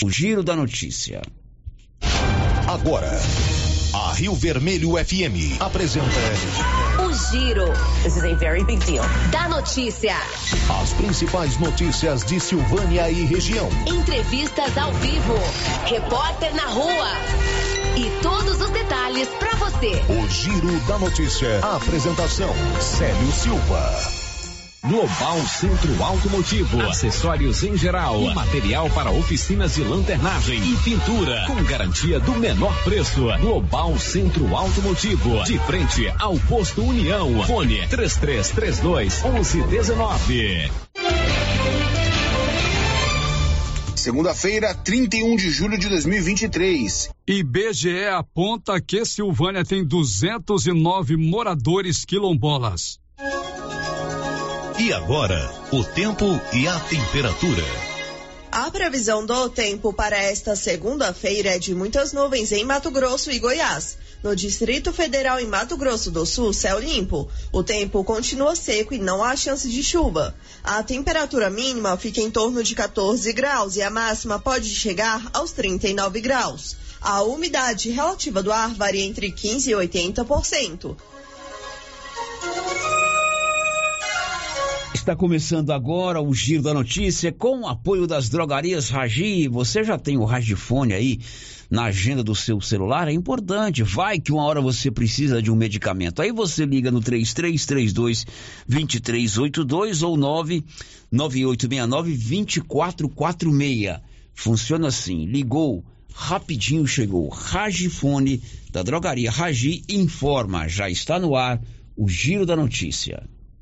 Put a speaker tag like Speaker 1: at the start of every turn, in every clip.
Speaker 1: O Giro da Notícia.
Speaker 2: Agora, a Rio Vermelho FM apresenta.
Speaker 3: O Giro. This is a very big deal. Da notícia.
Speaker 2: As principais notícias de Silvânia e região.
Speaker 3: Entrevistas ao vivo. Repórter na rua. E todos os detalhes para você.
Speaker 2: O Giro da Notícia. A apresentação: Célio Silva.
Speaker 4: Global Centro Automotivo, acessórios em geral, material para oficinas de lanternagem e pintura, com garantia do menor preço. Global Centro Automotivo, de frente ao posto União. Fone 3332 1119.
Speaker 5: Segunda-feira, 31 de julho de 2023.
Speaker 6: IBGE aponta que Silvânia tem 209 moradores quilombolas.
Speaker 2: E agora, o tempo e a temperatura.
Speaker 7: A previsão do tempo para esta segunda-feira é de muitas nuvens em Mato Grosso e Goiás. No Distrito Federal em Mato Grosso do Sul, céu limpo. O tempo continua seco e não há chance de chuva. A temperatura mínima fica em torno de 14 graus e a máxima pode chegar aos 39 graus. A umidade relativa do ar varia entre 15 e 80%.
Speaker 1: Está começando agora o Giro da Notícia com o apoio das drogarias Ragi. Você já tem o Ragifone aí na agenda do seu celular? É importante. Vai que uma hora você precisa de um medicamento. Aí você liga no 3332 2382 ou 99869 2446. Funciona assim. Ligou, rapidinho chegou. Ragifone da drogaria Ragi informa. Já está no ar o Giro da Notícia.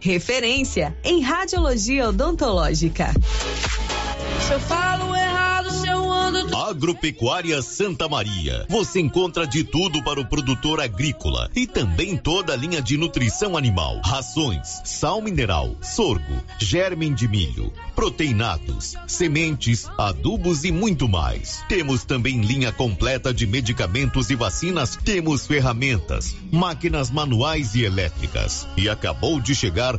Speaker 3: referência em radiologia odontológica.
Speaker 8: Se eu falo errado.
Speaker 2: Agropecuária Santa Maria. Você encontra de tudo para o produtor agrícola e também toda a linha de nutrição animal: rações, sal mineral, sorgo, germe de milho, proteinados, sementes, adubos e muito mais. Temos também linha completa de medicamentos e vacinas. Temos ferramentas, máquinas manuais e elétricas. E acabou de chegar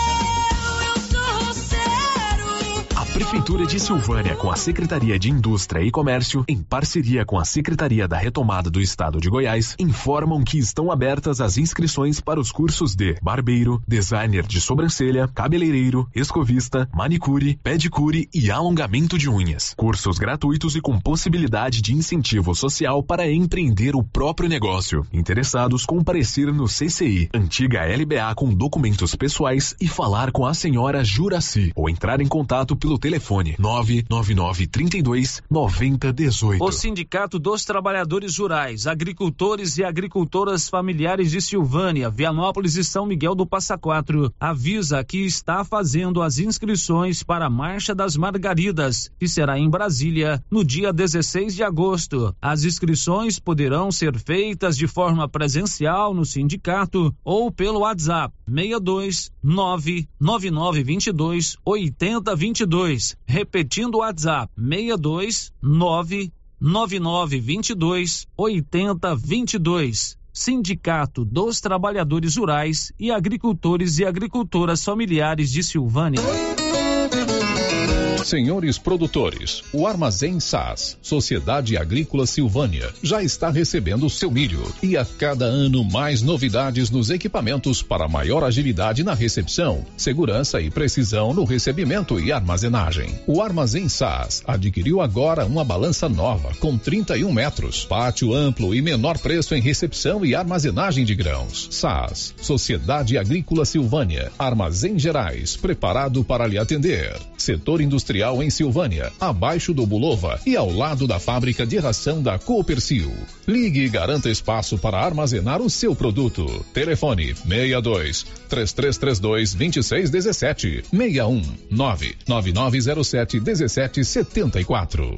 Speaker 4: Prefeitura de Silvânia, com a Secretaria de Indústria e Comércio, em parceria com a Secretaria da Retomada do Estado de Goiás, informam que estão abertas as inscrições para os cursos de barbeiro, designer de sobrancelha, cabeleireiro, escovista, manicure, pedicure e alongamento de unhas. Cursos gratuitos e com possibilidade de incentivo social para empreender o próprio negócio. Interessados comparecer no CCI, antiga LBA com documentos pessoais e falar com a senhora Juraci ou entrar em contato pelo telefone telefone 999 32 90 18.
Speaker 9: O Sindicato dos Trabalhadores Rurais, Agricultores e Agricultoras Familiares de Silvânia, Vianópolis e São Miguel do Passa Quatro avisa que está fazendo as inscrições para a Marcha das Margaridas, que será em Brasília no dia 16 de agosto. As inscrições poderão ser feitas de forma presencial no sindicato ou pelo WhatsApp 62 99922 8022 repetindo o WhatsApp 62 99922 8022. Sindicato dos Trabalhadores Rurais e Agricultores e Agricultoras Familiares de Silvânia.
Speaker 10: Senhores produtores, o Armazém SAS, Sociedade Agrícola Silvânia, já está recebendo seu milho e a cada ano mais novidades nos equipamentos para maior agilidade na recepção, segurança e precisão no recebimento e armazenagem. O Armazém SAS adquiriu agora uma balança nova com 31 metros, pátio amplo e menor preço em recepção e armazenagem de grãos. SAS, Sociedade Agrícola Silvânia, Armazém Gerais, preparado para lhe atender. Setor industrial em Silvânia, abaixo do Bulova e ao lado da fábrica de ração da Coopercil. Ligue e garanta espaço para armazenar o seu produto. Telefone 62 3332 2617 61 99907 1774.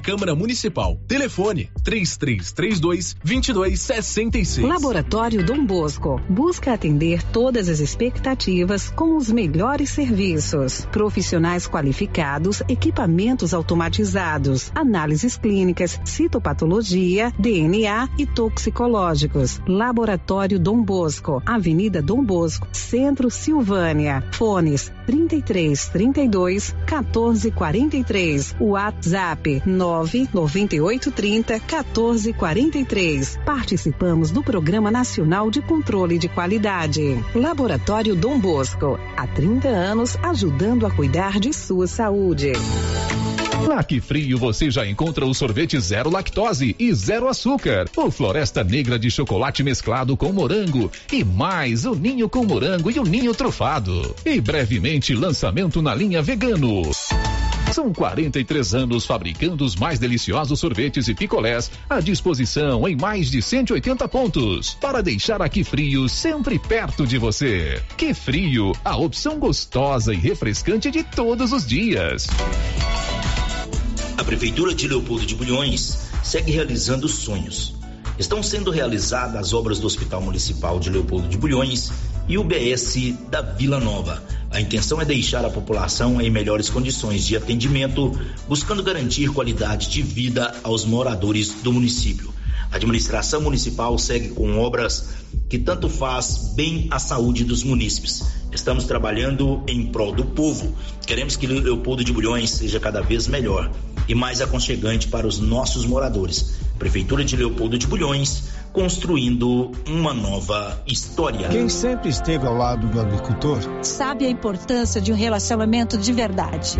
Speaker 11: Câmara Municipal. Telefone 3332 2266.
Speaker 12: Laboratório Dom Bosco busca atender todas as expectativas com os melhores serviços. Profissionais qualificados, equipamentos automatizados, análises clínicas, citopatologia, DNA e toxicológicos. Laboratório Dom Bosco, Avenida Dom Bosco, Centro Silvânia. Fones 33 32 14 43. WhatsApp 9 99830 1443. Participamos do Programa Nacional de Controle de Qualidade. Laboratório Dom Bosco, há 30 anos ajudando a cuidar de sua saúde.
Speaker 10: Que Frio você já encontra o sorvete zero lactose e zero açúcar, o Floresta Negra de chocolate mesclado com morango e mais o ninho com morango e o ninho trufado. E brevemente lançamento na linha vegano. São 43 anos fabricando os mais deliciosos sorvetes e picolés à disposição em mais de 180 pontos para deixar aqui frio sempre perto de você. Que frio, a opção gostosa e refrescante de todos os dias.
Speaker 13: A Prefeitura de Leopoldo de Bulhões segue realizando sonhos. Estão sendo realizadas as obras do Hospital Municipal de Leopoldo de Bulhões e o BS da Vila Nova. A intenção é deixar a população em melhores condições de atendimento, buscando garantir qualidade de vida aos moradores do município. A administração municipal segue com obras que tanto faz bem à saúde dos munícipes. Estamos trabalhando em prol do povo. Queremos que Leopoldo de Bulhões seja cada vez melhor e mais aconchegante para os nossos moradores. Prefeitura de Leopoldo de Bulhões, construindo uma nova história.
Speaker 14: Quem sempre esteve ao lado do agricultor
Speaker 15: sabe a importância de um relacionamento de verdade.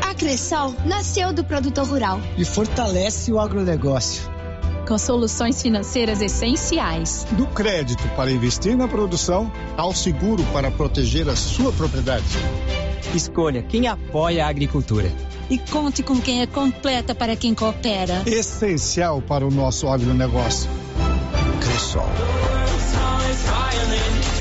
Speaker 16: A Cressol nasceu do produtor rural
Speaker 14: e fortalece o agronegócio
Speaker 17: com soluções financeiras essenciais.
Speaker 14: Do crédito para investir na produção ao seguro para proteger a sua propriedade.
Speaker 18: Escolha quem apoia a agricultura.
Speaker 15: E conte com quem é completa para quem coopera.
Speaker 14: Essencial para o nosso agronegócio. Cressol.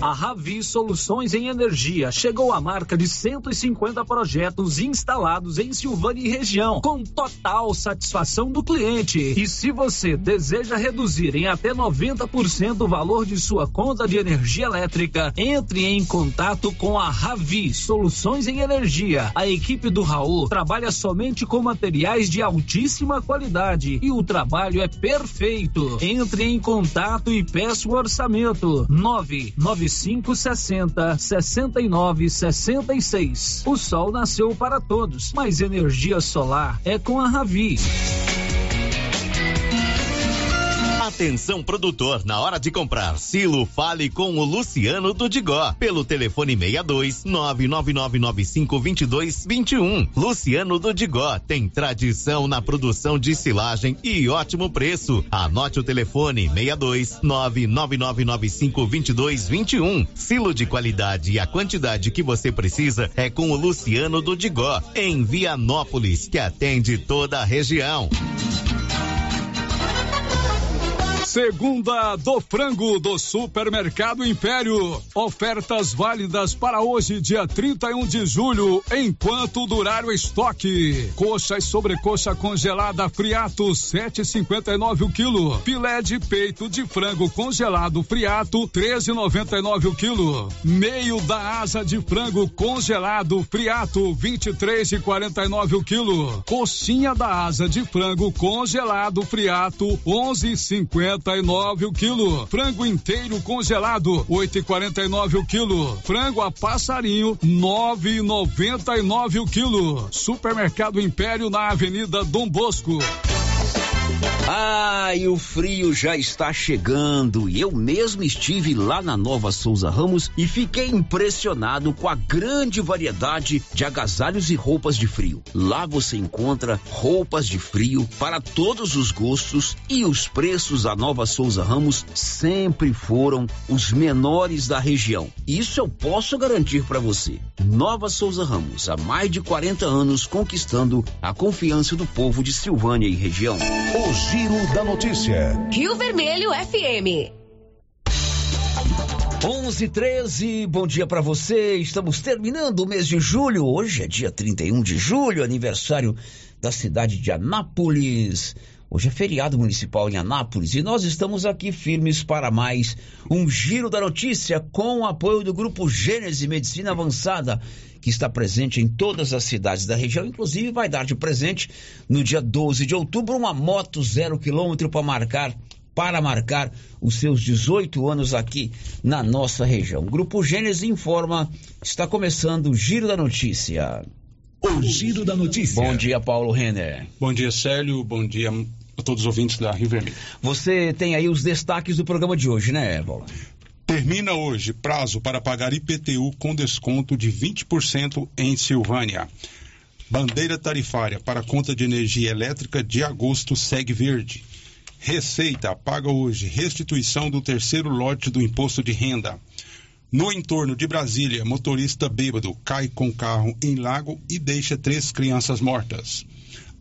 Speaker 9: A Ravi Soluções em Energia chegou à marca de 150 projetos instalados em Silvânia e região, com total satisfação do cliente. E se você deseja reduzir em até 90% o valor de sua conta de energia elétrica, entre em contato com a Ravi Soluções em Energia. A equipe do Raul trabalha somente com materiais de altíssima qualidade e o trabalho é perfeito. Entre em contato e peça o orçamento. 999 2560 6966. O sol nasceu para todos, mas energia solar é com a Ravi.
Speaker 2: Atenção produtor, na hora de comprar silo, fale com o Luciano do Digó, pelo telefone 62 99995 2221. Luciano do Digó tem tradição na produção de silagem e ótimo preço. Anote o telefone 62 99995 2221. Silo de qualidade e a quantidade que você precisa é com o Luciano do Digó, em Vianópolis, que atende toda a região.
Speaker 6: Segunda do frango do Supermercado Império. Ofertas válidas para hoje, dia 31 de julho, enquanto durar o estoque. Coxa e sobrecoxa congelada Friato 7,59 o quilo. Filé de peito de frango congelado Friato 13,99 o quilo. Meio da asa de frango congelado Friato 23,49 o quilo. Coxinha da asa de frango congelado Friato 11,50 nove o quilo. Frango inteiro congelado, oito e quarenta e nove o quilo. Frango a passarinho, nove e noventa e nove o quilo. Supermercado Império na Avenida Dom Bosco.
Speaker 1: Ah, e o frio já está chegando. E eu mesmo estive lá na Nova Souza Ramos e fiquei impressionado com a grande variedade de agasalhos e roupas de frio. Lá você encontra roupas de frio para todos os gostos e os preços da Nova Souza Ramos sempre foram os menores da região. Isso eu posso garantir para você. Nova Souza Ramos, há mais de 40 anos conquistando a confiança do povo de Silvânia e região.
Speaker 10: O Giro da Notícia.
Speaker 3: Rio Vermelho FM.
Speaker 1: 11 13, bom dia para você. Estamos terminando o mês de julho. Hoje é dia 31 de julho, aniversário da cidade de Anápolis. Hoje é feriado municipal em Anápolis e nós estamos aqui firmes para mais um giro da notícia com o apoio do grupo Gênese Medicina Avançada, que está presente em todas as cidades da região, inclusive vai dar de presente no dia 12 de outubro uma moto zero quilômetro para marcar para marcar os seus 18 anos aqui na nossa região. O Grupo Gênesis informa, está começando o Giro da Notícia.
Speaker 10: O Giro da Notícia.
Speaker 1: Bom dia, Paulo Renner.
Speaker 19: Bom dia, Célio. Bom dia a todos os ouvintes da Rio Vermelho.
Speaker 1: Você tem aí os destaques do programa de hoje, né, Paulo?
Speaker 19: Termina hoje prazo para pagar IPTU com desconto de 20% em Silvânia. Bandeira tarifária para conta de energia elétrica de agosto segue verde. Receita paga hoje restituição do terceiro lote do imposto de renda. No entorno de Brasília, motorista bêbado cai com carro em lago e deixa três crianças mortas.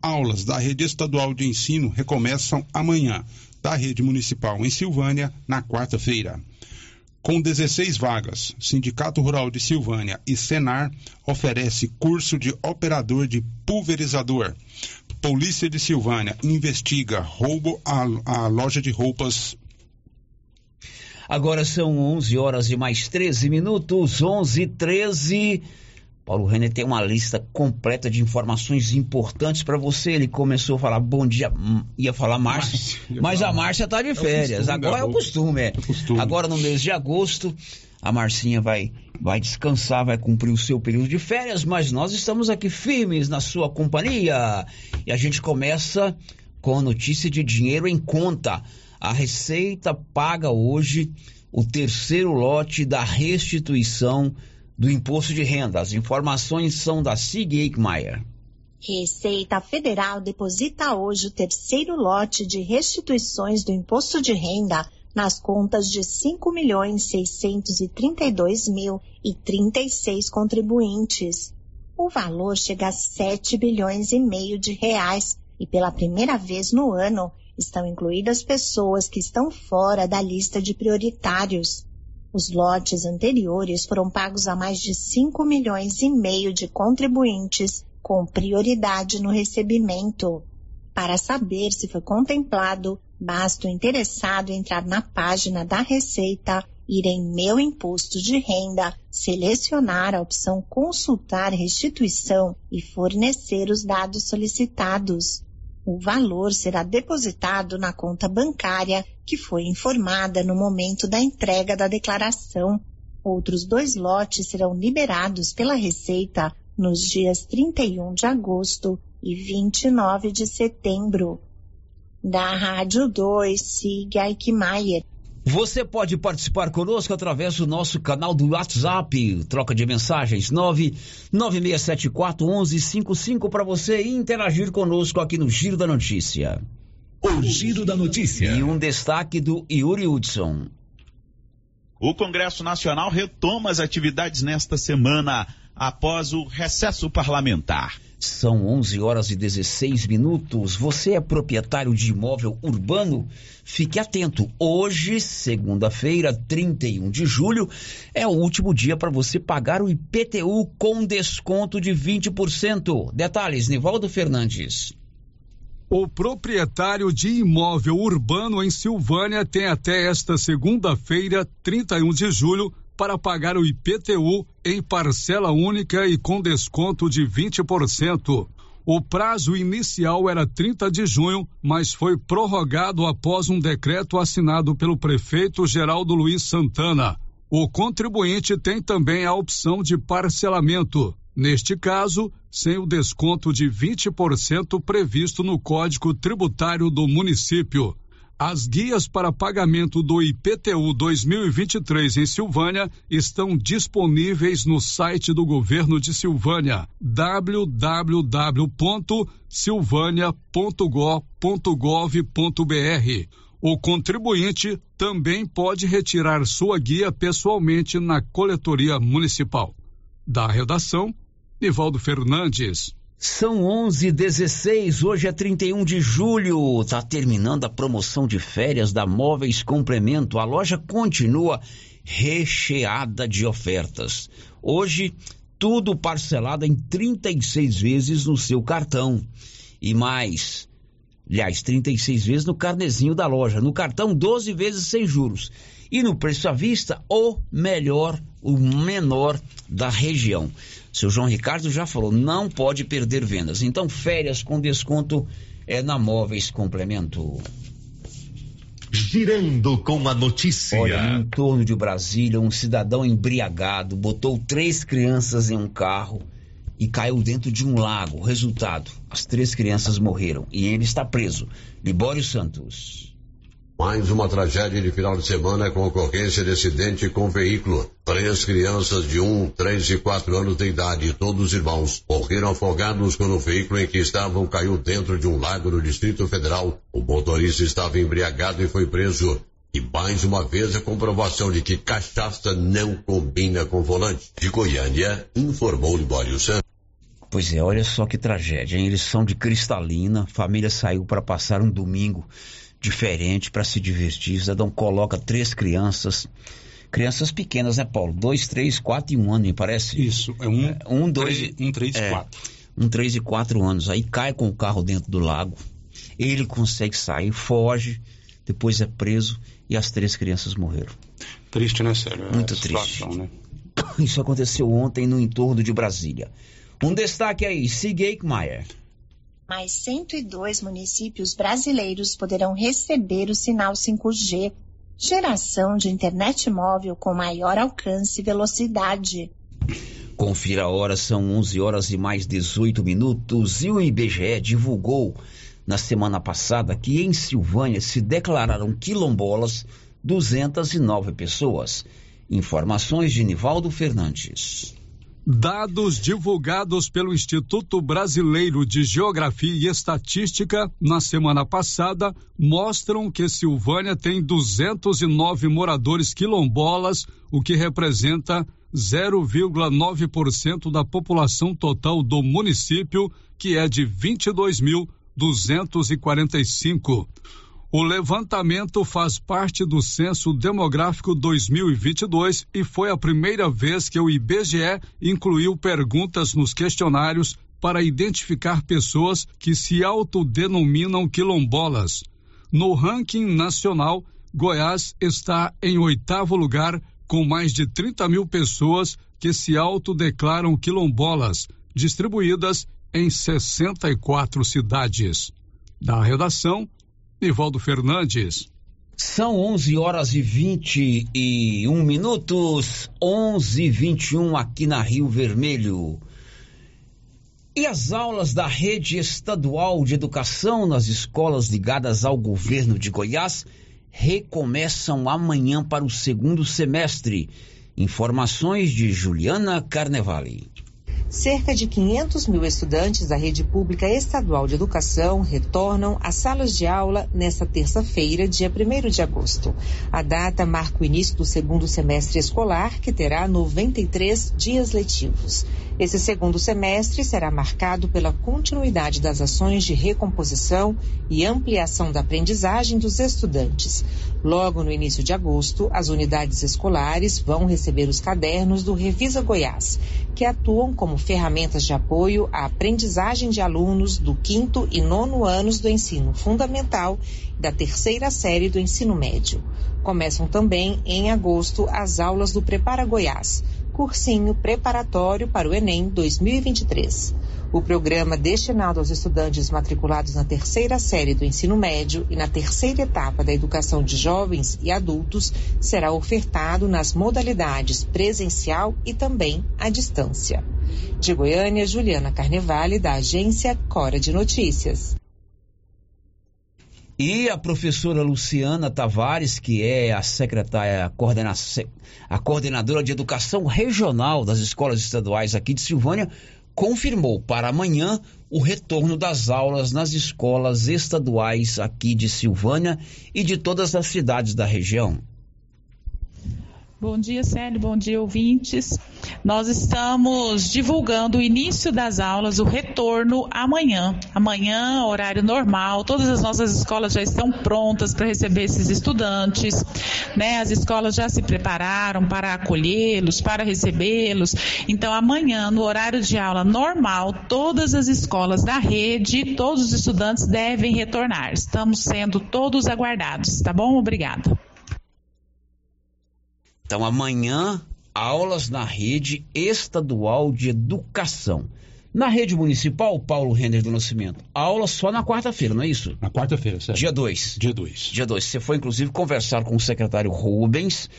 Speaker 19: Aulas da rede estadual de ensino recomeçam amanhã, da rede municipal em Silvânia, na quarta-feira. Com 16 vagas, Sindicato Rural de Silvânia e Senar oferece curso de operador de pulverizador. Polícia de Silvânia investiga roubo à, loja de roupas
Speaker 1: Agora são 11 horas e mais 13 minutos, 11 e 13. Paulo Renner tem uma lista completa de informações importantes para você. Ele começou a falar bom dia, hum, ia falar Márcia, mas a Márcia está de férias. É Agora é o costume, é. é costume. Agora no mês de agosto, a Marcinha vai vai descansar, vai cumprir o seu período de férias, mas nós estamos aqui firmes na sua companhia. E a gente começa com a notícia de dinheiro em conta. A Receita paga hoje o terceiro lote da restituição do imposto de renda. As informações são da Sig Eichmeier.
Speaker 20: Receita Federal deposita hoje o terceiro lote de restituições do imposto de renda nas contas de 5 milhões 632 mil e 36 contribuintes. O valor chega a 7 bilhões e meio de reais e pela primeira vez no ano estão incluídas pessoas que estão fora da lista de prioritários. Os lotes anteriores foram pagos a mais de 5 milhões e meio de contribuintes, com prioridade no recebimento. Para saber se foi contemplado, basta o interessado entrar na página da Receita, ir em Meu Imposto de Renda, selecionar a opção Consultar Restituição e fornecer os dados solicitados. O valor será depositado na conta bancária que foi informada no momento da entrega da declaração. Outros dois lotes serão liberados pela Receita nos dias 31 de agosto e 29 de setembro. Da Rádio 2, siga Aikmaier.
Speaker 1: Você pode participar conosco através do nosso canal do WhatsApp, troca de mensagens 996741155 para você interagir conosco aqui no Giro da Notícia.
Speaker 10: O Giro da Notícia.
Speaker 1: E um destaque do Yuri Hudson.
Speaker 21: O Congresso Nacional retoma as atividades nesta semana após o recesso parlamentar.
Speaker 1: São 11 horas e 16 minutos. Você é proprietário de imóvel urbano? Fique atento. Hoje, segunda-feira, 31 de julho, é o último dia para você pagar o IPTU com desconto de 20%. Detalhes, Nivaldo Fernandes.
Speaker 6: O proprietário de imóvel urbano em Silvânia tem até esta segunda-feira, 31 de julho, para pagar o IPTU em parcela única e com desconto de 20%. O prazo inicial era 30 de junho, mas foi prorrogado após um decreto assinado pelo prefeito Geraldo Luiz Santana. O contribuinte tem também a opção de parcelamento, neste caso, sem o desconto de 20% previsto no Código Tributário do município. As guias para pagamento do IPTU 2023 em Silvânia estão disponíveis no site do governo de Silvânia, www.silvânia.gov.br. O contribuinte também pode retirar sua guia pessoalmente na coletoria municipal. Da redação, Nivaldo Fernandes.
Speaker 1: São 11:16. Hoje é 31 de julho. Tá terminando a promoção de férias da Móveis Complemento. A loja continua recheada de ofertas. Hoje tudo parcelado em 36 vezes no seu cartão. E mais, aliás, 36 vezes no carnezinho da loja. No cartão, 12 vezes sem juros. E no preço à vista, o melhor, o menor da região. Seu João Ricardo já falou, não pode perder vendas. Então, férias com desconto é na Móveis Complemento.
Speaker 2: Girando com a notícia.
Speaker 1: Olha, no entorno de Brasília, um cidadão embriagado botou três crianças em um carro e caiu dentro de um lago. Resultado: as três crianças morreram e ele está preso. Libório Santos.
Speaker 22: Mais uma tragédia de final de semana com ocorrência de acidente com veículo. Três crianças de um, três e quatro anos de idade, todos irmãos, morreram afogados quando o veículo em que estavam caiu dentro de um lago no Distrito Federal. O motorista estava embriagado e foi preso. E mais uma vez a comprovação de que cachaça não combina com volante. De Goiânia, informou Libório Santos.
Speaker 1: Pois é, olha só que tragédia, hein? Eles são de Cristalina, família saiu para passar um domingo diferente para se divertir. O cidadão coloca três crianças, crianças pequenas, né, Paulo? Dois, três, quatro e um ano, me parece.
Speaker 19: Isso, é um,
Speaker 1: é, um dois,
Speaker 19: três, um, três e
Speaker 1: é,
Speaker 19: quatro.
Speaker 1: Um, três e quatro anos. Aí cai com o carro dentro do lago. Ele consegue sair, foge, depois é preso e as três crianças morreram.
Speaker 19: Triste, né, Sérgio?
Speaker 1: Muito triste. Né? Isso aconteceu ontem no entorno de Brasília. Um destaque aí, Sig Mayer
Speaker 20: mais 102 municípios brasileiros poderão receber o sinal 5G, geração de internet móvel com maior alcance e velocidade.
Speaker 1: Confira a hora, são 11 horas e mais 18 minutos e o IBGE divulgou na semana passada que em Silvânia se declararam quilombolas 209 pessoas. Informações de Nivaldo Fernandes.
Speaker 6: Dados divulgados pelo Instituto Brasileiro de Geografia e Estatística na semana passada mostram que Silvânia tem 209 moradores quilombolas, o que representa 0,9% da população total do município, que é de 22.245. O levantamento faz parte do Censo Demográfico 2022 e foi a primeira vez que o IBGE incluiu perguntas nos questionários para identificar pessoas que se autodenominam quilombolas. No ranking nacional, Goiás está em oitavo lugar, com mais de 30 mil pessoas que se autodeclaram quilombolas, distribuídas em 64 cidades. Da redação, Nivaldo Fernandes.
Speaker 1: São 11 horas e 21 minutos, 11 e 21 aqui na Rio Vermelho. E as aulas da rede estadual de educação nas escolas ligadas ao governo de Goiás recomeçam amanhã para o segundo semestre. Informações de Juliana Carnevale.
Speaker 23: Cerca de 500 mil estudantes da rede pública estadual de educação retornam às salas de aula nesta terça-feira, dia 1 de agosto. A data marca o início do segundo semestre escolar, que terá 93 dias letivos. Esse segundo semestre será marcado pela continuidade das ações de recomposição e ampliação da aprendizagem dos estudantes. Logo no início de agosto, as unidades escolares vão receber os cadernos do Revisa Goiás, que atuam como ferramentas de apoio à aprendizagem de alunos do quinto e nono anos do ensino fundamental e da terceira série do ensino médio. Começam também em agosto as aulas do Prepara Goiás cursinho preparatório para o Enem 2023. O programa destinado aos estudantes matriculados na terceira série do ensino médio e na terceira etapa da educação de jovens e adultos será ofertado nas modalidades presencial e também à distância. De Goiânia, Juliana Carnevale, da agência Cora de Notícias.
Speaker 1: E a professora Luciana Tavares, que é a secretária, a, coordena a coordenadora de educação regional das escolas estaduais aqui de Silvânia, confirmou para amanhã o retorno das aulas nas escolas estaduais aqui de Silvânia e de todas as cidades da região.
Speaker 24: Bom dia, Célio. Bom dia, ouvintes. Nós estamos divulgando o início das aulas, o retorno amanhã. Amanhã, horário normal. Todas as nossas escolas já estão prontas para receber esses estudantes. Né? As escolas já se prepararam para acolhê-los, para recebê-los. Então, amanhã, no horário de aula normal, todas as escolas da rede, todos os estudantes devem retornar. Estamos sendo todos aguardados, tá bom? Obrigada.
Speaker 1: Então, amanhã, aulas na rede estadual de educação. Na rede municipal, Paulo Render do Nascimento, aula só na quarta-feira, não é isso?
Speaker 19: Na quarta-feira, certo.
Speaker 1: Dia 2.
Speaker 19: Dia 2.
Speaker 1: Dia 2. Você foi, inclusive, conversar com o secretário Rubens,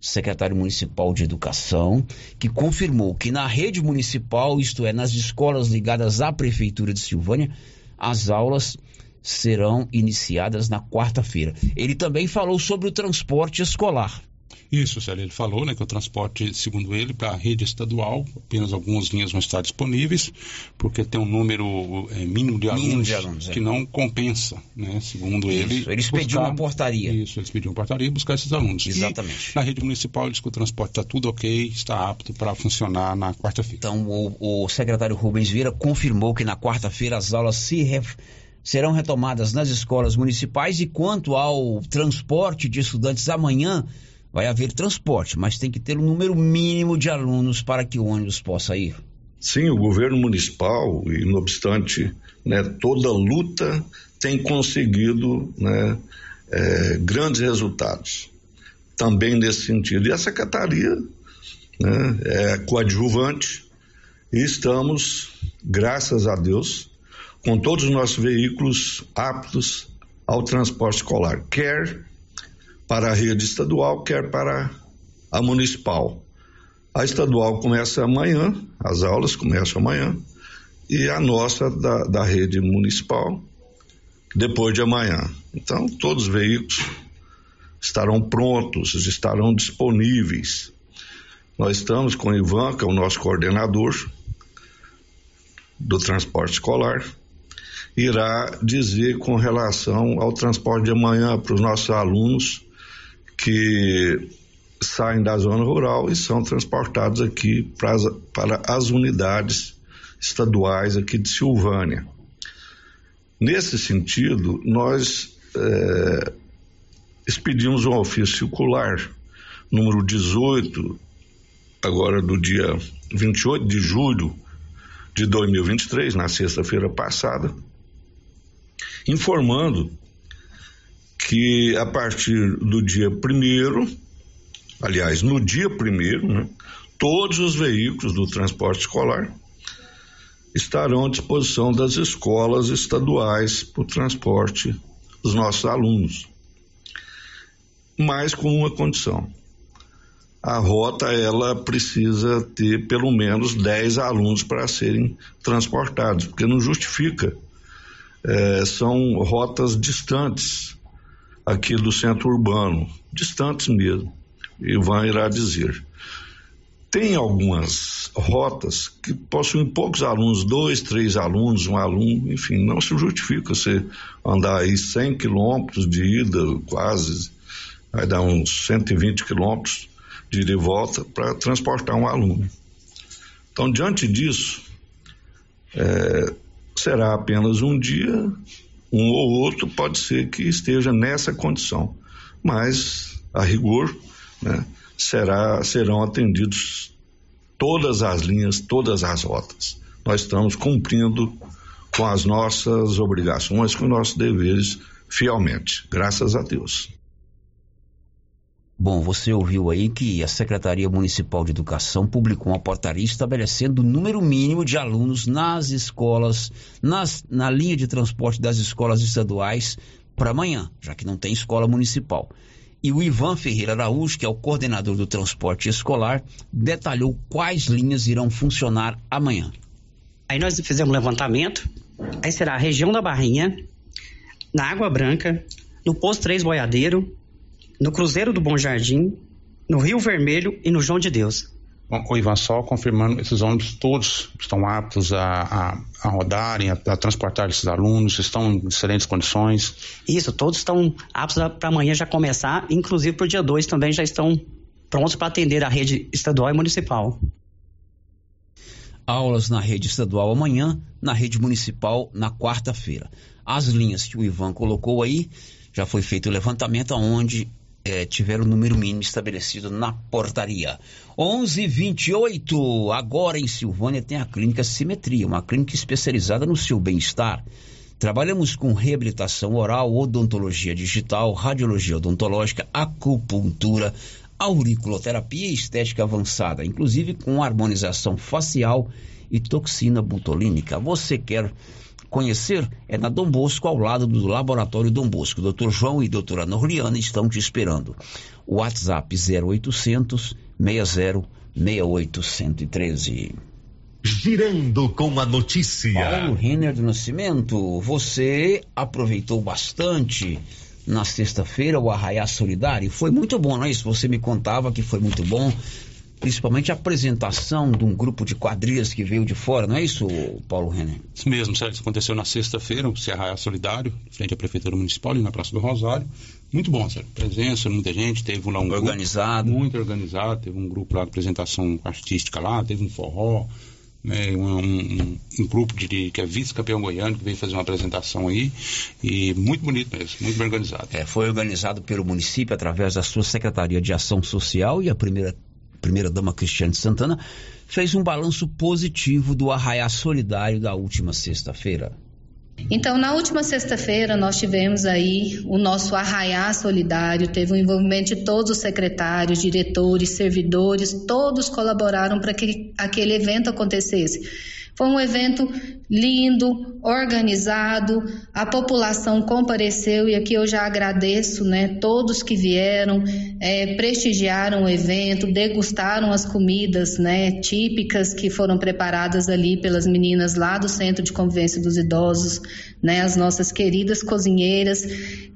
Speaker 1: secretário municipal de educação, que confirmou que na rede municipal, isto é, nas escolas ligadas à prefeitura de Silvânia, as aulas serão iniciadas na quarta-feira. Ele também falou sobre o transporte escolar.
Speaker 19: Isso, Célio, ele falou né, que o transporte, segundo ele, para a rede estadual, apenas algumas linhas vão estar disponíveis, porque tem um número é, mínimo de alunos, mínimo de alunos que é. não compensa, né, segundo
Speaker 1: isso,
Speaker 19: ele.
Speaker 1: Eles buscar, pediram uma portaria.
Speaker 19: Isso, eles pediram uma portaria e buscar esses alunos.
Speaker 1: Exatamente.
Speaker 19: E na rede municipal, ele diz que o transporte está tudo ok, está apto para funcionar na quarta-feira.
Speaker 1: Então, o, o secretário Rubens Vieira confirmou que na quarta-feira as aulas se ref serão retomadas nas escolas municipais e quanto ao transporte de estudantes amanhã vai haver transporte, mas tem que ter um número mínimo de alunos para que o ônibus possa ir.
Speaker 25: Sim, o governo municipal, e não obstante né, toda luta, tem conseguido né, é, grandes resultados também nesse sentido. E a secretaria né, é coadjuvante e estamos, graças a Deus, com todos os nossos veículos aptos ao transporte escolar, quer para a rede estadual, quer para a municipal. A estadual começa amanhã, as aulas começam amanhã, e a nossa da, da rede municipal depois de amanhã. Então, todos os veículos estarão prontos, estarão disponíveis. Nós estamos com o Ivan, que é o nosso coordenador do transporte escolar, irá dizer com relação ao transporte de amanhã para os nossos alunos que saem da zona rural e são transportados aqui para as, para as unidades estaduais aqui de Silvânia. Nesse sentido, nós é, expedimos um ofício circular, número 18, agora do dia 28 de julho de 2023, na sexta-feira passada, informando que a partir do dia primeiro, aliás, no dia primeiro, né, todos os veículos do transporte escolar estarão à disposição das escolas estaduais para o transporte dos nossos alunos. Mas com uma condição. A rota ela precisa ter pelo menos 10 alunos para serem transportados, porque não justifica. É, são rotas distantes aqui do centro urbano, distantes mesmo. Ivan irá dizer. Tem algumas rotas que possuem poucos alunos, dois, três alunos, um aluno, enfim, não se justifica você andar aí 100 quilômetros de ida, quase, vai dar uns 120 quilômetros de ida e volta para transportar um aluno. Então, diante disso, é, será apenas um dia, um ou outro pode ser que esteja nessa condição, mas, a rigor, né, será, serão atendidos todas as linhas, todas as rotas. Nós estamos cumprindo com as nossas obrigações, com os nossos deveres fielmente, graças a Deus.
Speaker 1: Bom, você ouviu aí que a Secretaria Municipal de Educação publicou uma portaria estabelecendo o número mínimo de alunos nas escolas, nas, na linha de transporte das escolas estaduais para amanhã, já que não tem escola municipal. E o Ivan Ferreira Araújo, que é o coordenador do transporte escolar, detalhou quais linhas irão funcionar amanhã.
Speaker 26: Aí nós fizemos um levantamento, aí será a região da Barrinha, na Água Branca, no Posto 3 Boiadeiro, no Cruzeiro do Bom Jardim, no Rio Vermelho e no João de Deus.
Speaker 19: O Ivan só confirmando, esses ônibus todos estão aptos a, a, a rodarem, a, a, transportar esses alunos, estão em excelentes condições?
Speaker 26: Isso, todos estão aptos para amanhã já começar, inclusive para o dia 2 também já estão prontos para atender a rede estadual e municipal.
Speaker 1: Aulas na rede estadual amanhã, na rede municipal na quarta-feira. As linhas que o Ivan colocou aí, já foi feito o levantamento aonde é, tiver o número mínimo estabelecido na portaria. 11:28 agora em Silvânia tem a clínica Simetria, uma clínica especializada no seu bem-estar. Trabalhamos com reabilitação oral, odontologia digital, radiologia odontológica, acupuntura, auriculoterapia e estética avançada, inclusive com harmonização facial e toxina butolínica. Você quer conhecer é na Dom Bosco, ao lado do Laboratório Dom Bosco. Dr. João e doutora Norliana estão te esperando. WhatsApp 0800 60 6813.
Speaker 2: Girando com a notícia.
Speaker 1: Paulo Renner do Nascimento, você aproveitou bastante na sexta-feira o Arraiá Solidário. Foi muito bom, não é isso? Você me contava que foi muito bom principalmente a apresentação de um grupo de quadrilhas que veio de fora, não é isso, Paulo Renner?
Speaker 19: Isso mesmo, Sérgio. Isso aconteceu na sexta-feira, o Serra Solidário, frente à Prefeitura Municipal, ali na Praça do Rosário. Muito bom, Sérgio. Presença, muita gente, teve lá um
Speaker 1: Organizado.
Speaker 19: Grupo, muito organizado, teve um grupo lá de apresentação artística lá, teve um forró, né, um, um, um, grupo de, que é vice-campeão goiano que veio fazer uma apresentação aí e muito bonito mesmo, muito bem organizado.
Speaker 1: É, foi organizado pelo município através da sua Secretaria de Ação Social e a primeira primeira-dama Cristiane Santana, fez um balanço positivo do Arraiá Solidário da última sexta-feira.
Speaker 27: Então, na última sexta-feira, nós tivemos aí o nosso Arraiá Solidário, teve o envolvimento de todos os secretários, diretores, servidores, todos colaboraram para que aquele evento acontecesse. Foi um evento lindo, organizado, a população compareceu e aqui eu já agradeço, né, todos que vieram, é, prestigiaram o evento, degustaram as comidas, né, típicas que foram preparadas ali pelas meninas lá do Centro de Convivência dos Idosos, né, as nossas queridas cozinheiras.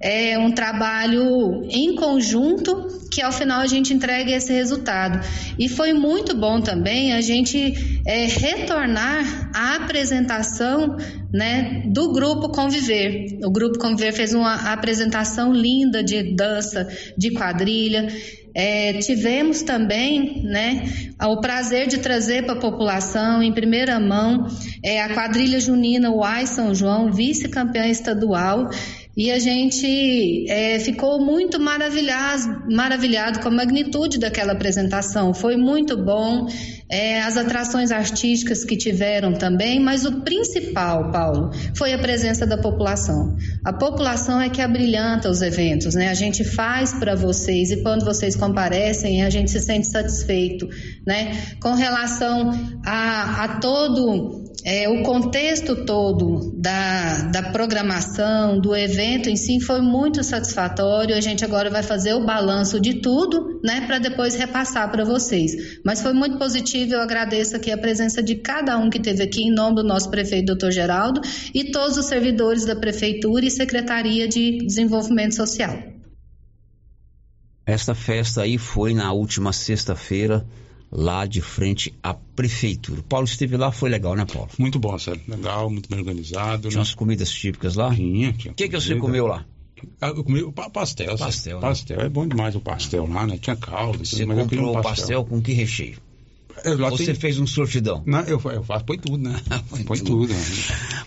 Speaker 27: É um trabalho em conjunto que ao final a gente entrega esse resultado. E foi muito bom também a gente é, retornar à apresentação né, do grupo Conviver. O grupo Conviver fez uma apresentação linda de dança, de quadrilha. É, tivemos também né, o prazer de trazer para a população, em primeira mão, é, a quadrilha junina Uai São João, vice-campeã estadual, e a gente é, ficou muito maravilhado, maravilhado com a magnitude daquela apresentação. Foi muito bom, é, as atrações artísticas que tiveram também, mas o principal, Paulo, foi a presença da população. A população é que abrilhanta os eventos, né? A gente faz para vocês e quando vocês comparecem, a gente se sente satisfeito, né? Com relação a, a todo é, o contexto todo da, da programação, do evento em si foi muito satisfatório. A gente agora vai fazer o balanço de tudo, né, para depois repassar para vocês. Mas foi muito positivo. Eu agradeço aqui a presença de cada um que esteve aqui, em nome do nosso prefeito, doutor Geraldo, e todos os servidores da Prefeitura e Secretaria de Desenvolvimento Social.
Speaker 1: Esta festa aí foi na última sexta-feira lá de frente à prefeitura. Paulo esteve lá, foi legal, né, Paulo?
Speaker 19: Muito bom, sério. Legal, muito bem organizado.
Speaker 1: Tinha né? umas comidas típicas lá?
Speaker 19: Tinha, tinha.
Speaker 1: O que, que você comeu lá?
Speaker 19: Ah, eu comi pastel.
Speaker 1: Pastel.
Speaker 19: Né? Pastel. É bom demais o pastel lá, né? Tinha caldo.
Speaker 1: Você mas comprou um pastel. pastel com que recheio? Você tem... fez um sortidão?
Speaker 19: Não, eu, eu faço, põe tudo, né? põe tudo. Né?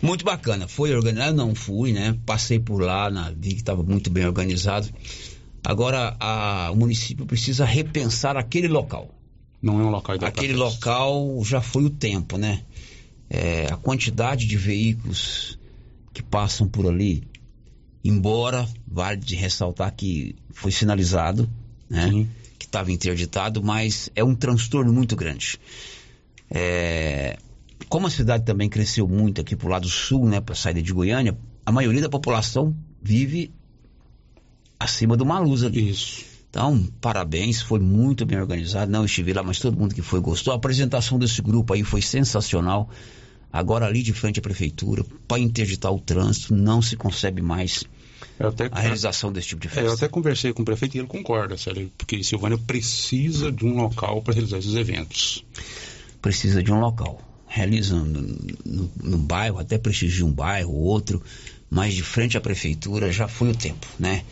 Speaker 1: Muito bacana. Foi organizado, não fui, né? Passei por lá, na, vi que estava muito bem organizado. Agora, a, o município precisa repensar aquele local.
Speaker 19: Não é um local
Speaker 1: ideal. Aquele local já foi o tempo, né? É, a quantidade de veículos que passam por ali, embora vale de ressaltar que foi sinalizado, né? Sim. Que estava interditado, mas é um transtorno muito grande. É, como a cidade também cresceu muito aqui pro lado sul, né, para saída de Goiânia, a maioria da população vive acima do Maluz ali.
Speaker 19: Isso.
Speaker 1: Então, parabéns, foi muito bem organizado. Não estive lá, mas todo mundo que foi gostou. A apresentação desse grupo aí foi sensacional. Agora, ali de frente à prefeitura, para interditar o trânsito, não se concebe mais até, a realização desse tipo de festa.
Speaker 19: É, eu até conversei com o prefeito e ele concorda, sério, porque Silvânia precisa de um local para realizar esses eventos.
Speaker 1: Precisa de um local. Realizando no, no bairro, até prestigia um bairro, outro, mas de frente à prefeitura já foi o tempo, né?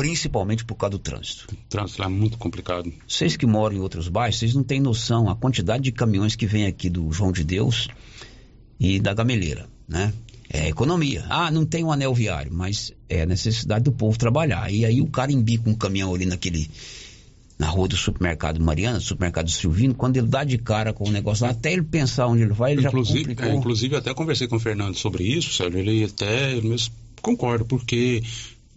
Speaker 1: Principalmente por causa do trânsito. O
Speaker 19: trânsito lá é muito complicado.
Speaker 1: Vocês que moram em outros bairros, vocês não têm noção a quantidade de caminhões que vem aqui do João de Deus e da Gameleira, né? É economia. Ah, não tem um anel viário, mas é a necessidade do povo trabalhar. E aí o cara embica um caminhão ali naquele na rua do supermercado Mariana, supermercado Silvino, quando ele dá de cara com o negócio lá, até ele pensar onde ele vai, ele
Speaker 19: inclusive,
Speaker 1: já é,
Speaker 19: Inclusive, até conversei com o Fernando sobre isso, Sérgio, ele até, ele mesmo concorda, porque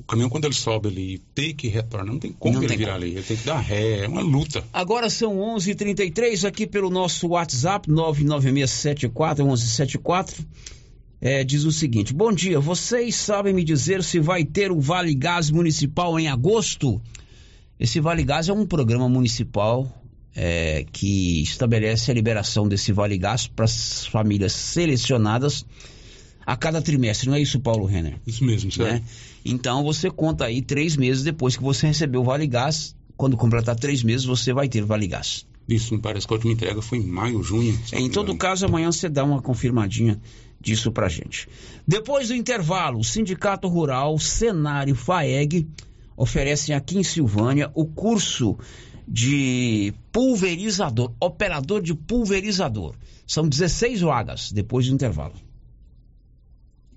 Speaker 19: o caminhão, quando ele sobe ali, tem que retornar, não tem como não ele tem virar como. ali, ele tem que dar ré, é uma luta.
Speaker 1: Agora são 11:33 h 33 aqui pelo nosso WhatsApp, 99674-1174. É, diz o seguinte: Bom dia, vocês sabem me dizer se vai ter o Vale Gás Municipal em agosto? Esse Vale Gás é um programa municipal é, que estabelece a liberação desse Vale Gás para as famílias selecionadas a cada trimestre, não é isso, Paulo Renner?
Speaker 19: Isso mesmo, certo. Né?
Speaker 1: Então você conta aí três meses depois que você recebeu o Vale Gás. Quando completar três meses, você vai ter o Vale Gás.
Speaker 19: Isso, me parece que a última entrega foi em maio, junho.
Speaker 1: Em todo caso, amanhã você dá uma confirmadinha disso pra gente. Depois do intervalo, o Sindicato Rural Cenário FAEG oferecem aqui em Silvânia o curso de pulverizador, operador de pulverizador. São 16 vagas depois do intervalo.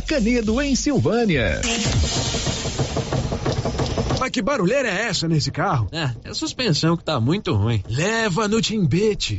Speaker 10: Canedo, em Silvânia.
Speaker 28: Mas que barulheira é essa nesse carro?
Speaker 29: É, é a suspensão que tá muito ruim.
Speaker 28: Leva no Timbete.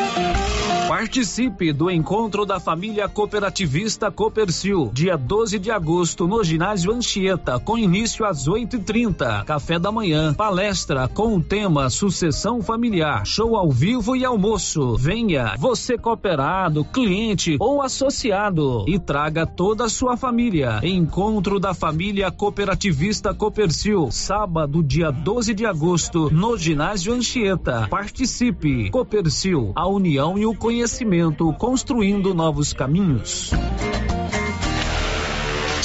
Speaker 9: Participe do encontro da família cooperativista Copercil, dia 12 de agosto, no ginásio Anchieta, com início às 8h30. Café da manhã, palestra com o tema Sucessão Familiar, show ao vivo e almoço. Venha, você cooperado, cliente ou associado, e traga toda a sua família. Encontro da família cooperativista Copercil, sábado, dia 12 de agosto, no ginásio Anchieta. Participe. Copercil, a união e o conhecimento, construindo novos caminhos.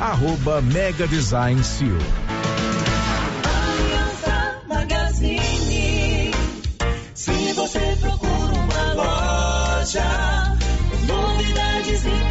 Speaker 30: arroba Mega Design Seal.
Speaker 31: Aliança Magazine. Se você procura uma loja, novidades e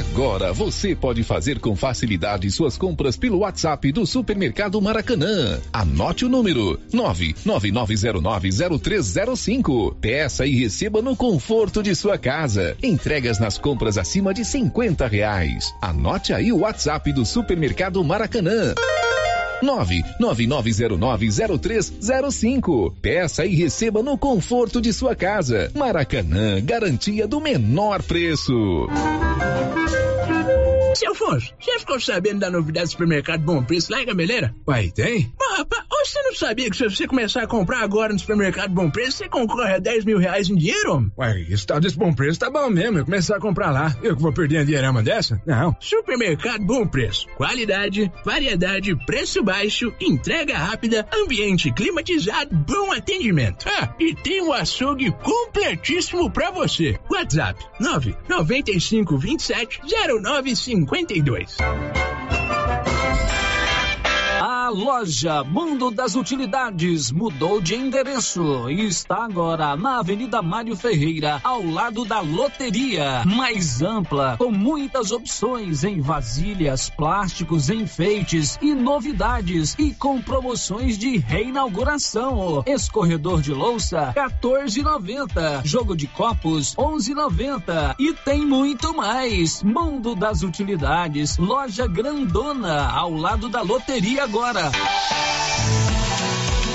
Speaker 10: Agora você pode fazer com facilidade suas compras pelo WhatsApp do Supermercado Maracanã. Anote o número 999090305. Peça e receba no conforto de sua casa. Entregas nas compras acima de 50 reais. Anote aí o WhatsApp do Supermercado Maracanã. 999090305. Peça e receba no conforto de sua casa. Maracanã, garantia do menor preço
Speaker 28: seu Afonso, já ficou sabendo da novidade do supermercado Bom Preço lá em Gameleira? Uai, tem? Mas, rapaz, você não sabia que se você começar a comprar agora no supermercado Bom Preço, você concorre a 10 mil reais em dinheiro, homem? Uai, esse tal desse Bom Preço tá bom mesmo, eu começar a comprar lá. Eu que vou perder a dinheirama dessa? Não. Supermercado Bom Preço. Qualidade, variedade, preço baixo, entrega rápida, ambiente climatizado, bom atendimento. Ah, e tem um açougue completíssimo pra você. WhatsApp 995 27 0950
Speaker 9: 52 loja Mundo das Utilidades mudou de endereço e está agora na Avenida Mário Ferreira, ao lado da loteria. Mais ampla, com muitas opções em vasilhas, plásticos, enfeites e novidades e com promoções de reinauguração. Escorredor de louça, 14,90. Jogo de copos, 11,90. E tem muito mais. Mundo das Utilidades, loja grandona, ao lado da loteria agora. Yeah.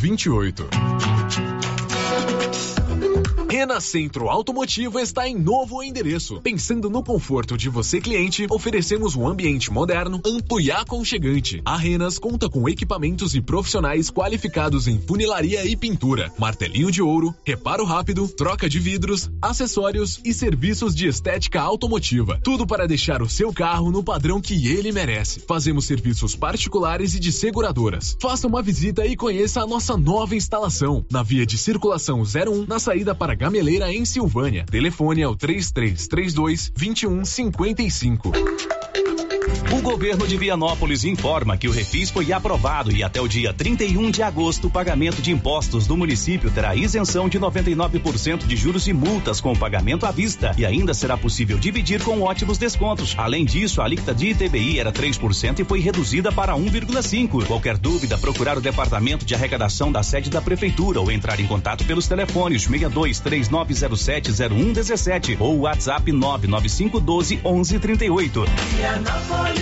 Speaker 32: 28. Rena Centro Automotivo está em novo endereço. Pensando no conforto de você cliente, oferecemos um ambiente moderno, amplo e aconchegante. A Renas conta com equipamentos e profissionais qualificados em funilaria e pintura, martelinho de ouro, reparo rápido, troca de vidros, acessórios e serviços de estética automotiva. Tudo para deixar o seu carro no padrão que ele merece. Fazemos serviços particulares e de seguradoras. Faça uma visita e conheça a nossa nova instalação na via de circulação 01 na saída para Gameleira em Silvânia. Telefone é o 3332 2155.
Speaker 33: O governo de Vianópolis informa que o refis foi aprovado e até o dia 31 de agosto o pagamento de impostos do município terá isenção de 99% de juros e multas com o pagamento à vista e ainda será possível dividir com ótimos descontos. Além disso, a alíquota de ITBI era 3% e foi reduzida para 1,5. Qualquer dúvida, procurar o departamento de arrecadação da sede da prefeitura ou entrar em contato pelos telefones 62 3907 0117 ou WhatsApp 99512 1138.
Speaker 31: Vianópolis,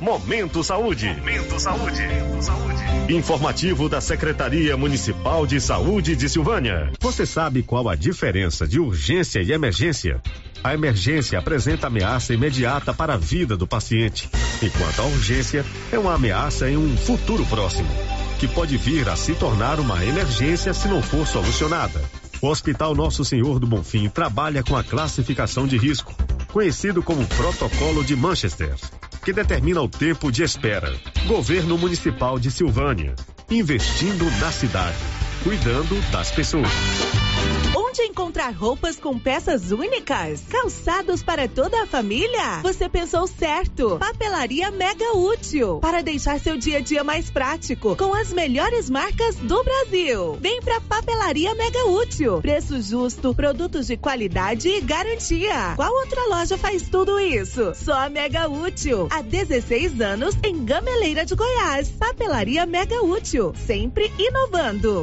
Speaker 2: Momento Saúde. Momento Saúde. Informativo da Secretaria Municipal de Saúde de Silvânia. Você sabe qual a diferença de urgência e emergência? A emergência apresenta ameaça imediata para a vida do paciente, enquanto a urgência é uma ameaça em um futuro próximo, que pode vir a se tornar uma emergência se não for solucionada. O Hospital Nosso Senhor do Bonfim trabalha com a classificação de risco, conhecido como Protocolo de Manchester, que determina o tempo de espera. Governo Municipal de Silvânia, investindo na cidade, cuidando das pessoas.
Speaker 34: Onde encontrar roupas com peças únicas? Calçados para toda a família? Você pensou certo. Papelaria Mega Útil. Para deixar seu dia a dia mais prático, com as melhores marcas do Brasil. Vem pra Papelaria Mega Útil. Preço justo, produtos de qualidade e garantia. Qual outra loja faz tudo isso? Só a Mega Útil. Há 16 anos em Gameleira de Goiás. Papelaria Mega Útil. Sempre inovando.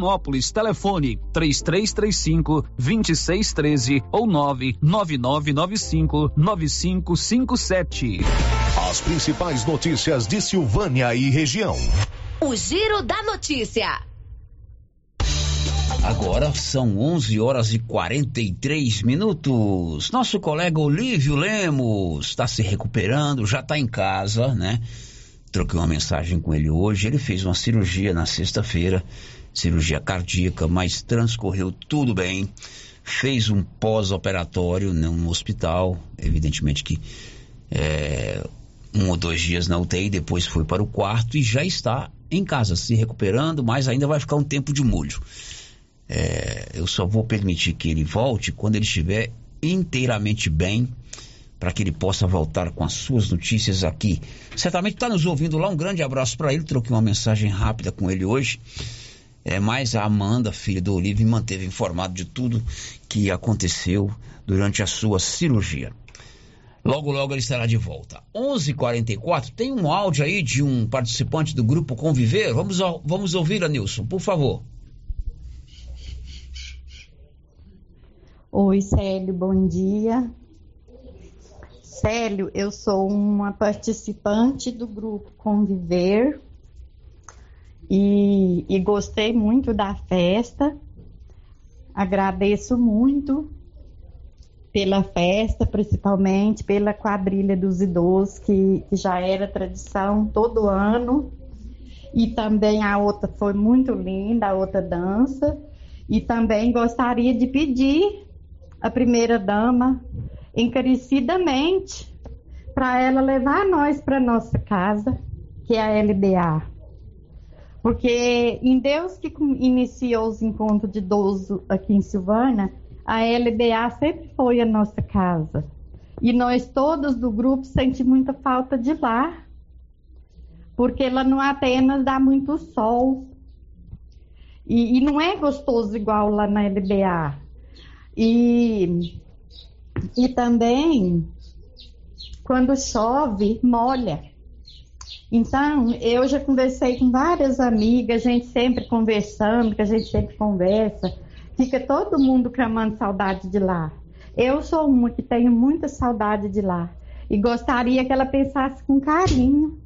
Speaker 9: Vianópolis. Telefone 3335 2613 ou 99995 9557.
Speaker 2: As principais notícias de Silvânia e região.
Speaker 34: O Giro da Notícia.
Speaker 1: Agora são 11 horas e 43 minutos. Nosso colega Olívio Lemos está se recuperando, já está em casa, né? Troquei uma mensagem com ele hoje. Ele fez uma cirurgia na sexta-feira, cirurgia cardíaca, mas transcorreu tudo bem. Fez um pós-operatório num hospital, evidentemente que é, um ou dois dias na UTI, depois foi para o quarto e já está em casa se recuperando, mas ainda vai ficar um tempo de molho. É, eu só vou permitir que ele volte quando ele estiver inteiramente bem, para que ele possa voltar com as suas notícias aqui. Certamente está nos ouvindo lá, um grande abraço para ele. Troquei uma mensagem rápida com ele hoje. É, mas a Amanda, filha do Olívio, me manteve informado de tudo que aconteceu durante a sua cirurgia. Logo, logo ele estará de volta. 11:44 h 44 tem um áudio aí de um participante do grupo Conviver. Vamos, vamos ouvir, Nilson, por favor.
Speaker 35: Oi, Célio, bom dia. Célio, eu sou uma participante do grupo Conviver e, e gostei muito da festa. Agradeço muito pela festa, principalmente pela quadrilha dos idosos, que, que já era tradição todo ano. E também a outra foi muito linda, a outra dança. E também gostaria de pedir à primeira dama, encarecidamente, para ela levar nós para nossa casa, que é a LBA. Porque em Deus que iniciou os encontros de idoso aqui em Silvânia, a LBA sempre foi a nossa casa. E nós todos do grupo sentimos muita falta de lá, porque ela não apenas dá muito sol. E, e não é gostoso igual lá na LBA. E, e também, quando chove, molha. Então, eu já conversei com várias amigas, a gente sempre conversando, que a gente sempre conversa Fica todo mundo clamando saudade de lá. Eu sou uma que tenho muita saudade de lá. E gostaria que ela pensasse com carinho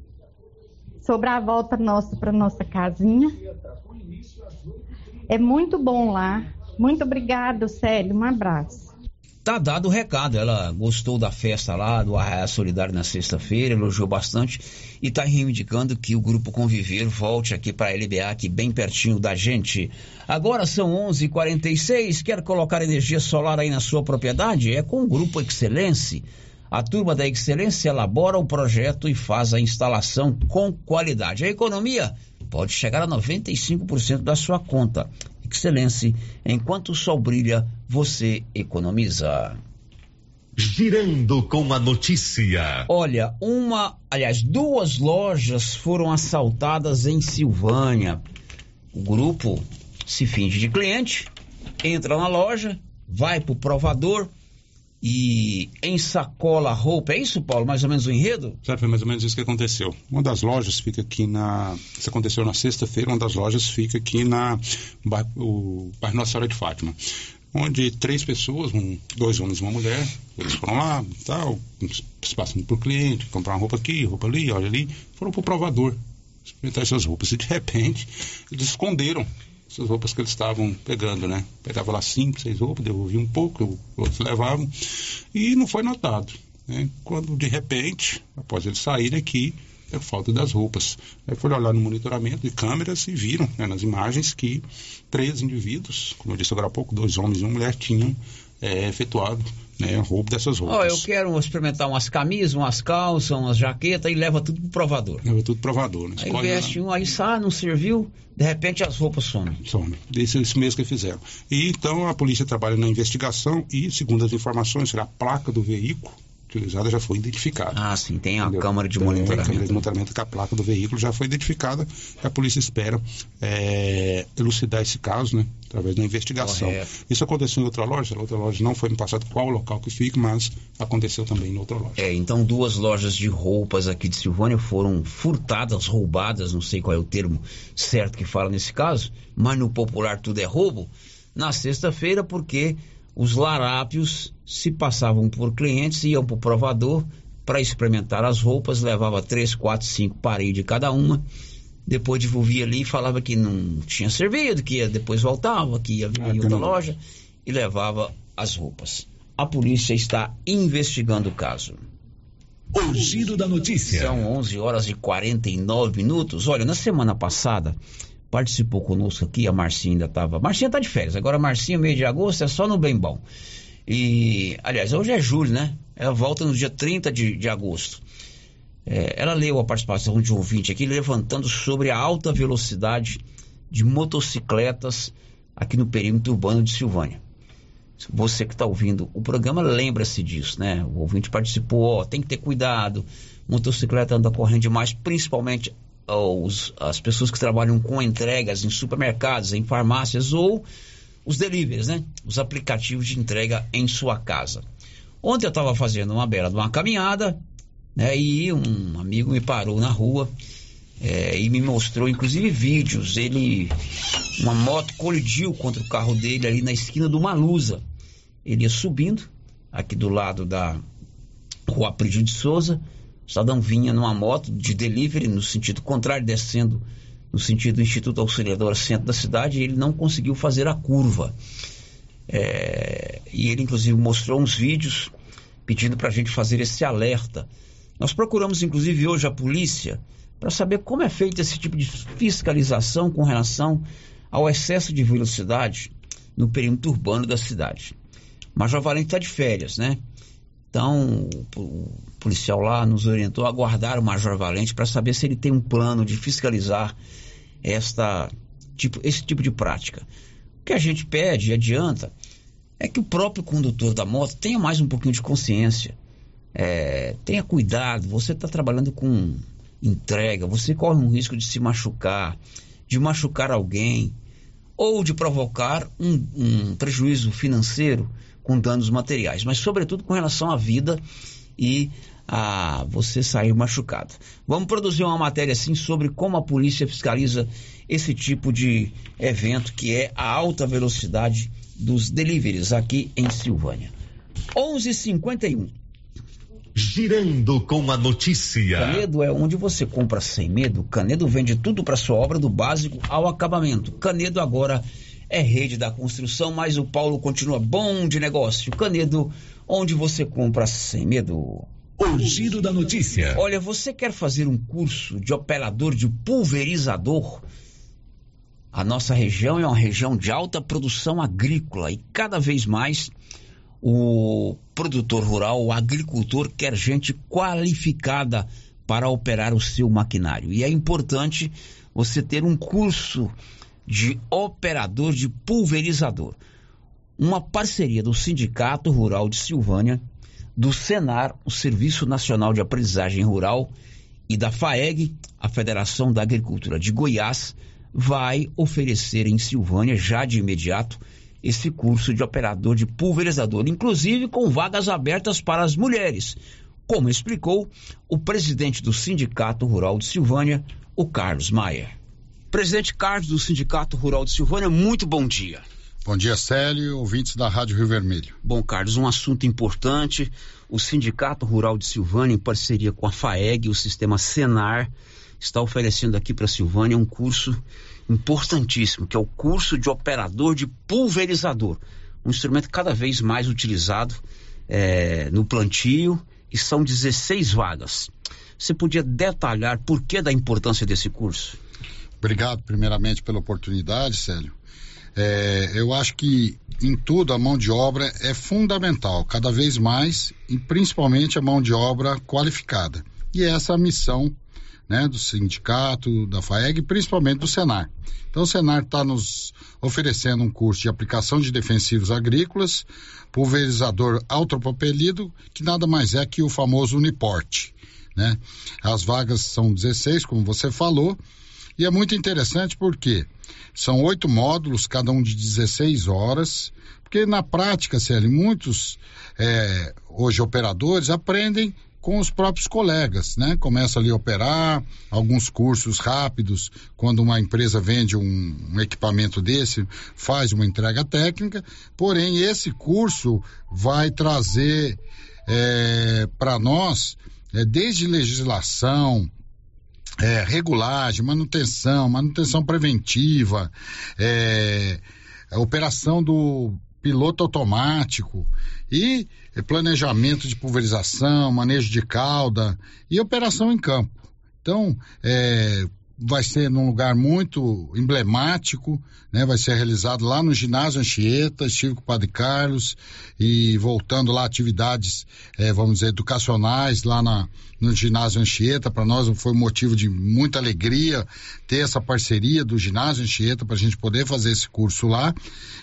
Speaker 35: sobre a volta nossa para nossa casinha. É muito bom lá. Muito obrigado, Célio. Um abraço.
Speaker 1: Tá dado o recado. Ela gostou da festa lá, do Arraia Solidário na sexta-feira, elogiou bastante e está reivindicando que o Grupo Conviver volte aqui para a LBA, aqui bem pertinho da gente. Agora são 11:46. h 46 Quer colocar energia solar aí na sua propriedade? É com o Grupo Excelência. A turma da Excelência elabora o projeto e faz a instalação com qualidade. A economia pode chegar a 95% da sua conta. Excelência, enquanto o sol brilha, você economiza.
Speaker 2: Girando com a notícia.
Speaker 1: Olha, uma, aliás, duas lojas foram assaltadas em Silvânia. O grupo se finge de cliente, entra na loja, vai pro provador, e ensacola roupa. É isso, Paulo? Mais ou menos o enredo?
Speaker 19: Certo, foi mais ou menos isso que aconteceu. Uma das lojas fica aqui na. Isso aconteceu na sexta-feira, uma das lojas fica aqui na. O bairro Nossa Senhora de Fátima. Onde três pessoas, um, dois homens e uma mulher, eles foram lá, tal, se passando por cliente, comprar uma roupa aqui, roupa ali, olha ali, foram pro provador experimentar essas roupas. E de repente, eles esconderam essas roupas que eles estavam pegando, né? Pegava lá cinco, seis roupas, devolvia um pouco, outros levavam, e não foi notado. Né? Quando de repente, após eles saírem aqui, é falta das roupas. Aí foram olhar no monitoramento de câmeras e viram né, nas imagens que três indivíduos, como eu disse agora há pouco, dois homens e uma mulher, tinham é, efetuado né, roubo dessas roupas.
Speaker 1: Oh, eu quero experimentar umas camisas, umas calças, umas jaquetas e leva tudo pro provador.
Speaker 19: Leva tudo pro provador, né?
Speaker 1: Aí veste um, aí sai, não serviu, de repente as roupas somem.
Speaker 19: Somem. Isso, isso mesmo que fizeram. E então a polícia trabalha na investigação e, segundo as informações, será a placa do veículo utilizada já foi identificada.
Speaker 1: Ah, sim, tem a câmara de monitoramento. Tem a câmera
Speaker 19: de monitoramento que a placa do veículo já foi identificada. A polícia espera é, elucidar esse caso, né? Através da investigação. Correto. Isso aconteceu em outra loja, a outra loja não foi me passado qual o local que fica, mas aconteceu também em outra loja.
Speaker 1: É, então duas lojas de roupas aqui de Silvânia foram furtadas, roubadas, não sei qual é o termo certo que fala nesse caso, mas no popular tudo é roubo, na sexta-feira, porque os larápios se passavam por clientes, iam para o provador para experimentar as roupas, levava três, quatro, cinco paredes de cada uma, depois devolvia ali e falava que não tinha servido, que ia, depois voltava, que ia em outra loja e levava as roupas. A polícia está investigando o caso.
Speaker 2: O giro da notícia.
Speaker 1: São 11 horas e 49 minutos. Olha, na semana passada participou conosco aqui, a Marcinha ainda estava. Marcinha está de férias, agora Marcinha, mês de agosto, é só no bem bom. E, aliás, hoje é julho, né? Ela volta no dia 30 de, de agosto. É, ela leu a participação de um ouvinte aqui levantando sobre a alta velocidade de motocicletas aqui no perímetro urbano de Silvânia. Você que está ouvindo o programa, lembra-se disso, né? O ouvinte participou, ó, tem que ter cuidado, motocicleta anda correndo demais, principalmente as pessoas que trabalham com entregas em supermercados, em farmácias ou os deliveries, né? Os aplicativos de entrega em sua casa. Ontem eu estava fazendo uma bela uma caminhada, né? E um amigo me parou na rua é, e me mostrou, inclusive, vídeos. Ele, uma moto colidiu contra o carro dele ali na esquina do Malusa. ele ia subindo, aqui do lado da Rua Prígio de Souza, o cidadão vinha numa moto de delivery no sentido contrário, descendo no sentido do Instituto Auxiliador Centro da cidade, e ele não conseguiu fazer a curva. É, e ele, inclusive, mostrou uns vídeos pedindo para a gente fazer esse alerta. Nós procuramos, inclusive, hoje a polícia para saber como é feito esse tipo de fiscalização com relação ao excesso de velocidade no perímetro urbano da cidade. Major Valente está de férias, né? Então, o policial lá nos orientou a aguardar o Major Valente para saber se ele tem um plano de fiscalizar esta, tipo, esse tipo de prática. O que a gente pede e adianta é que o próprio condutor da moto tenha mais um pouquinho de consciência. É, tenha cuidado, você está trabalhando com entrega, você corre um risco de se machucar, de machucar alguém ou de provocar um, um prejuízo financeiro com danos materiais, mas sobretudo com relação à vida e a você sair machucado. Vamos produzir uma matéria assim sobre como a polícia fiscaliza esse tipo de evento que é a alta velocidade dos deliveries aqui em Silvânia. 11:51.
Speaker 2: Girando com a notícia.
Speaker 1: Canedo é onde você compra sem medo. Canedo vende tudo para sua obra do básico ao acabamento. Canedo agora é rede da construção, mas o Paulo continua bom de negócio. Canedo, onde você compra sem medo.
Speaker 2: O giro da notícia.
Speaker 1: Olha, você quer fazer um curso de operador de pulverizador? A nossa região é uma região de alta produção agrícola e cada vez mais o produtor rural, o agricultor quer gente qualificada para operar o seu maquinário. E é importante você ter um curso de operador de pulverizador. Uma parceria do Sindicato Rural de Silvânia, do Senar, o Serviço Nacional de Aprendizagem Rural, e da FAEG, a Federação da Agricultura de Goiás, vai oferecer em Silvânia, já de imediato, esse curso de operador de pulverizador, inclusive com vagas abertas para as mulheres, como explicou o presidente do Sindicato Rural de Silvânia, o Carlos Maier. Presidente Carlos do Sindicato Rural de Silvânia, muito bom dia.
Speaker 36: Bom dia, Célio, ouvintes da Rádio Rio Vermelho.
Speaker 1: Bom, Carlos, um assunto importante. O Sindicato Rural de Silvânia, em parceria com a FAEG, o sistema Senar, está oferecendo aqui para Silvânia um curso importantíssimo, que é o curso de operador de pulverizador. Um instrumento cada vez mais utilizado é, no plantio e são 16 vagas. Você podia detalhar por que da importância desse curso?
Speaker 36: Obrigado, primeiramente, pela oportunidade, Célio. É, eu acho que em tudo a mão de obra é fundamental, cada vez mais, e principalmente a mão de obra qualificada. E essa é a missão né, do sindicato, da FAEG, principalmente do Senar. Então o Senar está nos oferecendo um curso de aplicação de defensivos agrícolas, pulverizador autopropelido, que nada mais é que o famoso Uniporte. Né? As vagas são 16, como você falou, e é muito interessante porque são oito módulos, cada um de 16 horas, porque na prática, Célio, muitos é, hoje operadores aprendem com os próprios colegas, né? Começa ali a operar, alguns cursos rápidos, quando uma empresa vende um, um equipamento desse, faz uma entrega técnica, porém esse curso vai trazer é, para nós, é, desde legislação, é, regulagem, manutenção, manutenção preventiva, é, operação do piloto automático e planejamento de pulverização, manejo de cauda e operação em campo. Então, é, vai ser num lugar muito emblemático, né? Vai ser realizado lá no ginásio Anchieta, estive com o Padre Carlos e voltando lá atividades, é, vamos dizer, educacionais lá na, no ginásio Anchieta. Para nós foi motivo de muita alegria ter essa parceria do ginásio Anchieta para a gente poder fazer esse curso lá.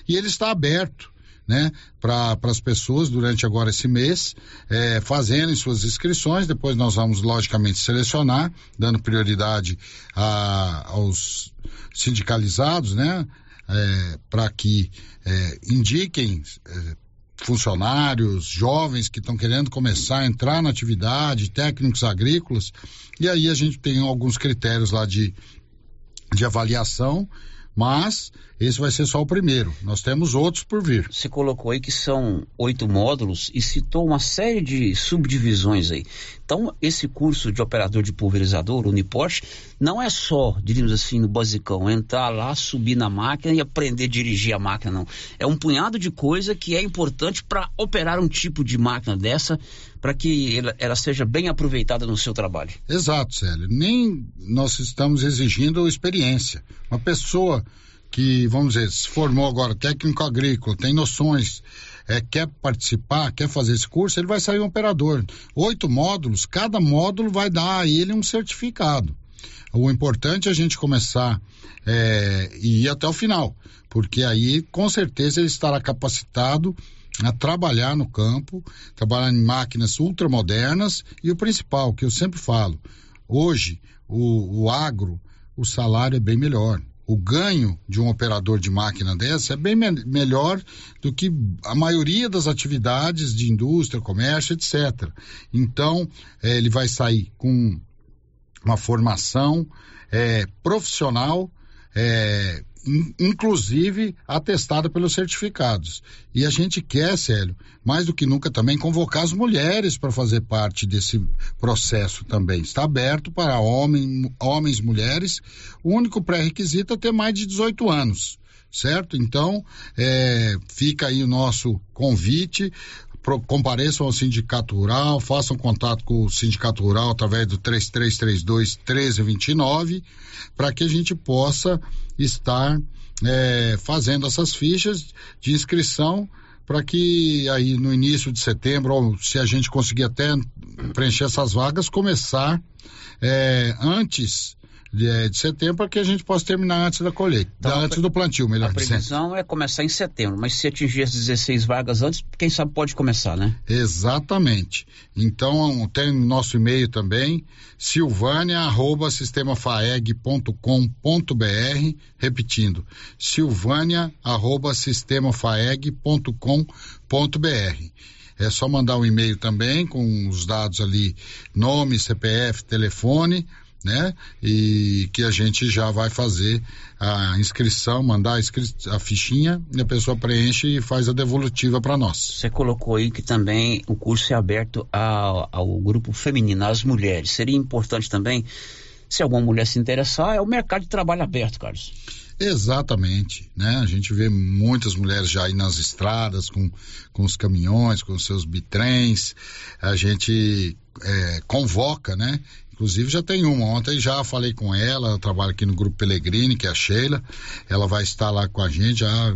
Speaker 36: E ele está aberto né, para as pessoas durante agora esse mês, é, fazerem suas inscrições. Depois nós vamos, logicamente, selecionar, dando prioridade a, aos sindicalizados, né, é, para que é, indiquem é, funcionários, jovens que estão querendo começar a entrar na atividade, técnicos agrícolas, e aí a gente tem alguns critérios lá de, de avaliação Mas esse vai ser só o primeiro. Nós temos outros por vir.
Speaker 1: Você colocou aí que são oito módulos e citou uma série de subdivisões aí. Então, esse curso de operador de pulverizador, Uniporsche, não é só, diríamos assim, no basicão, entrar lá, subir na máquina e aprender a dirigir a máquina, não. É um punhado de coisa que é importante para operar um tipo de máquina dessa, para que ela, seja bem aproveitada no seu trabalho.
Speaker 36: Exato, Célio. Nem nós estamos exigindo experiência. Uma pessoa que, vamos dizer, se formou agora técnico agrícola, tem noções, é, quer participar, quer fazer esse curso, ele vai sair um operador. Oito módulos, cada módulo vai dar a ele um certificado. O importante é a gente começar é, e ir até o final, porque aí com certeza ele estará capacitado a trabalhar no campo, trabalhar em máquinas ultramodernas e o principal, que eu sempre falo, hoje o, o agro, o salário é bem melhor o ganho de um operador de máquina dessa é bem me melhor do que a maioria das atividades de indústria, comércio, etc. Então, é, ele vai sair com uma formação é, profissional é, inclusive atestada pelos certificados. E a gente quer, Célio, mais do que nunca também convocar as mulheres para fazer parte desse processo também. Está aberto para homem, homens, mulheres. O único pré-requisito é ter mais de 18 anos certo? Então, é, fica aí o nosso convite compareçam ao Sindicato Rural, façam contato com o Sindicato Rural através do 3332 1329, para que a gente possa estar é, fazendo essas fichas de inscrição para que aí no início de setembro, ou se a gente conseguir até preencher essas vagas, começar é, antes de, é, de setembro para que a gente possa terminar antes da colheita, então, antes do plantio, melhor
Speaker 1: A previsão é começar em setembro, mas se atingir as 16 vagas antes, quem sabe pode começar, né?
Speaker 36: Exatamente. Então tem nosso e-mail também, silvânia arroba sistemafaeg.com.br, repetindo, silvânia arroba sistemafaeg.com.br. É só mandar um e-mail também com os dados ali, nome, CPF, telefone, né? E que a gente já vai fazer a inscrição, mandar a, inscri a fichinha e a pessoa preenche e faz a devolutiva para nós.
Speaker 1: Você colocou aí que também o curso é aberto ao, ao grupo feminino, às mulheres. Seria importante também, se alguma mulher se interessar, é o mercado de trabalho aberto, Carlos.
Speaker 36: Exatamente, né? A gente vê muitas mulheres já aí nas estradas com, com os caminhões, com os seus bitrens. A gente é, convoca, né? Inclusive já tem uma. Ontem já falei com ela, eu trabalho aqui no Grupo Pellegrini, que é a Sheila. Ela vai estar lá com a gente, já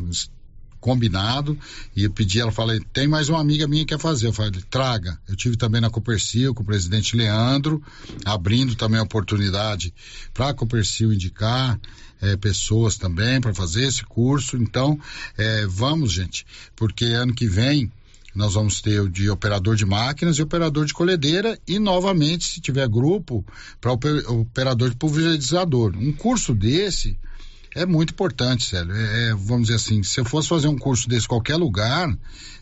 Speaker 36: combinado. E eu pedi, ela falei, tem mais uma amiga minha que quer fazer. Eu falei, traga. Eu tive também na Copercil com o presidente Leandro, abrindo também a oportunidade para a Copercil indicar. É, pessoas também para fazer esse curso. Então, é, vamos, gente, porque ano que vem nós vamos ter o de operador de máquinas e operador de colhedeira e novamente, se tiver grupo, para operador de pulverizador. Um curso desse é muito importante, sério. É, é, vamos dizer assim, se eu fosse fazer um curso desse em qualquer lugar,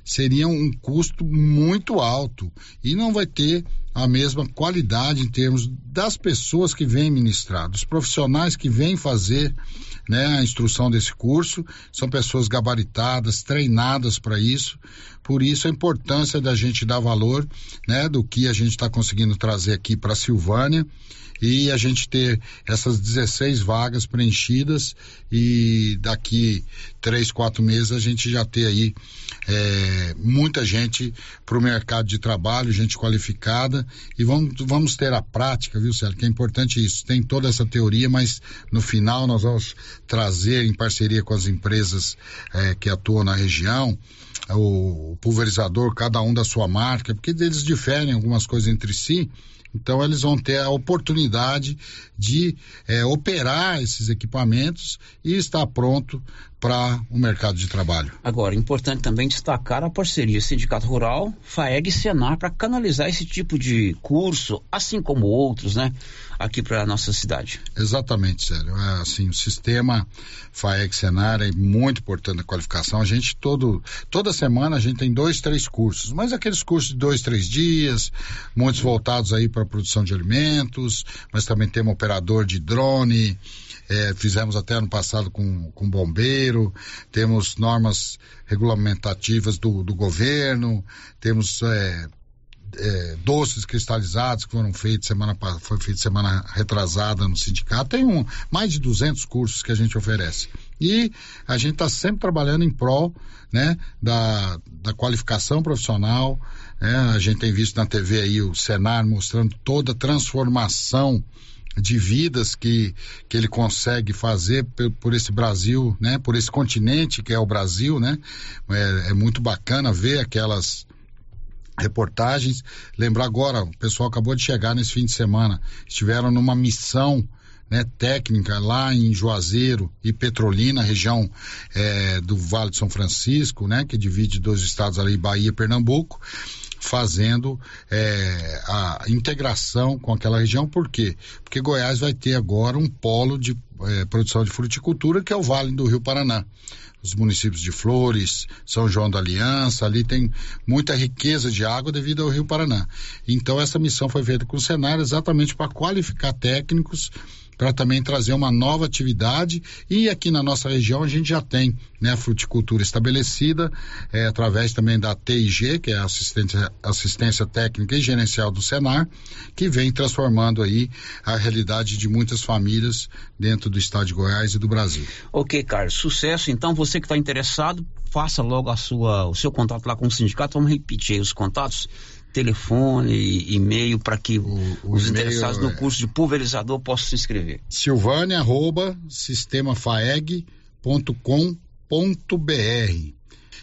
Speaker 36: seria um custo muito alto. E não vai ter a mesma qualidade em termos das pessoas que vêm ministrar, dos profissionais que vêm fazer né, a instrução desse curso, são pessoas gabaritadas, treinadas para isso, por isso a importância da gente dar valor né, do que a gente está conseguindo trazer aqui para a Silvânia e a gente ter essas 16 vagas preenchidas e daqui três, quatro meses a gente já ter aí é, muita gente para o mercado de trabalho, gente qualificada e vamos, vamos ter a prática, viu, Célio? Que é importante isso. Tem toda essa teoria, mas no final nós vamos trazer em parceria com as empresas é, que atuam na região o pulverizador, cada um da sua marca, porque eles diferem algumas coisas entre si. Então eles vão ter a oportunidade de é, operar esses equipamentos e estar pronto para o mercado de trabalho.
Speaker 1: Agora, importante também destacar a parceria Sindicato Rural, FAEG e Senar para canalizar esse tipo de curso, assim como outros, né, aqui para a nossa cidade.
Speaker 36: Exatamente, sério. É, assim, o sistema FAEG Senar é muito importante a qualificação. A gente todo toda semana a gente tem dois, três cursos, mas aqueles cursos de dois, três dias, muitos voltados aí para a produção de alimentos, mas também temos operador de drone, É, fizemos até ano passado com, com bombeiro, temos normas regulamentativas do, do governo, temos é, é, doces cristalizados que foram feitos semana foi feito semana retrasada no sindicato tem um, mais de 200 cursos que a gente oferece e a gente está sempre trabalhando em prol né da, da qualificação profissional né? a gente tem visto na TV aí o Senar mostrando toda a transformação de vidas que, que ele consegue fazer por, por, esse Brasil, né? Por esse continente que é o Brasil, né? É, é muito bacana ver aquelas reportagens. Lembrar agora, o pessoal acabou de chegar nesse fim de semana, estiveram numa missão né, técnica lá em Juazeiro e Petrolina, região é, do Vale de São Francisco, né, que divide dois estados ali, Bahia e Pernambuco, fazendo é, a integração com aquela região. Por quê? Porque Goiás vai ter agora um polo de é, produção de fruticultura, que é o Vale do Rio Paraná os municípios de Flores, São João da Aliança, ali tem muita riqueza de água devido ao Rio Paraná. Então essa missão foi feita com o Senar exatamente para qualificar técnicos para também trazer uma nova atividade e aqui na nossa região a gente já tem né, a fruticultura estabelecida é, através também da TIG, que é a assistência, assistência técnica e gerencial do Senar, que vem transformando aí a realidade de muitas famílias dentro do estado de Goiás e do Brasil.
Speaker 1: Ok, Carlos, sucesso. Então você que está interessado, faça logo a sua, o seu contato lá com o sindicato. Vamos repetir os contatos telefone, e-mail para que o, o os interessados no é curso de pulverizador possam se inscrever.
Speaker 36: Silvânia arroba sistemafaeg.com.br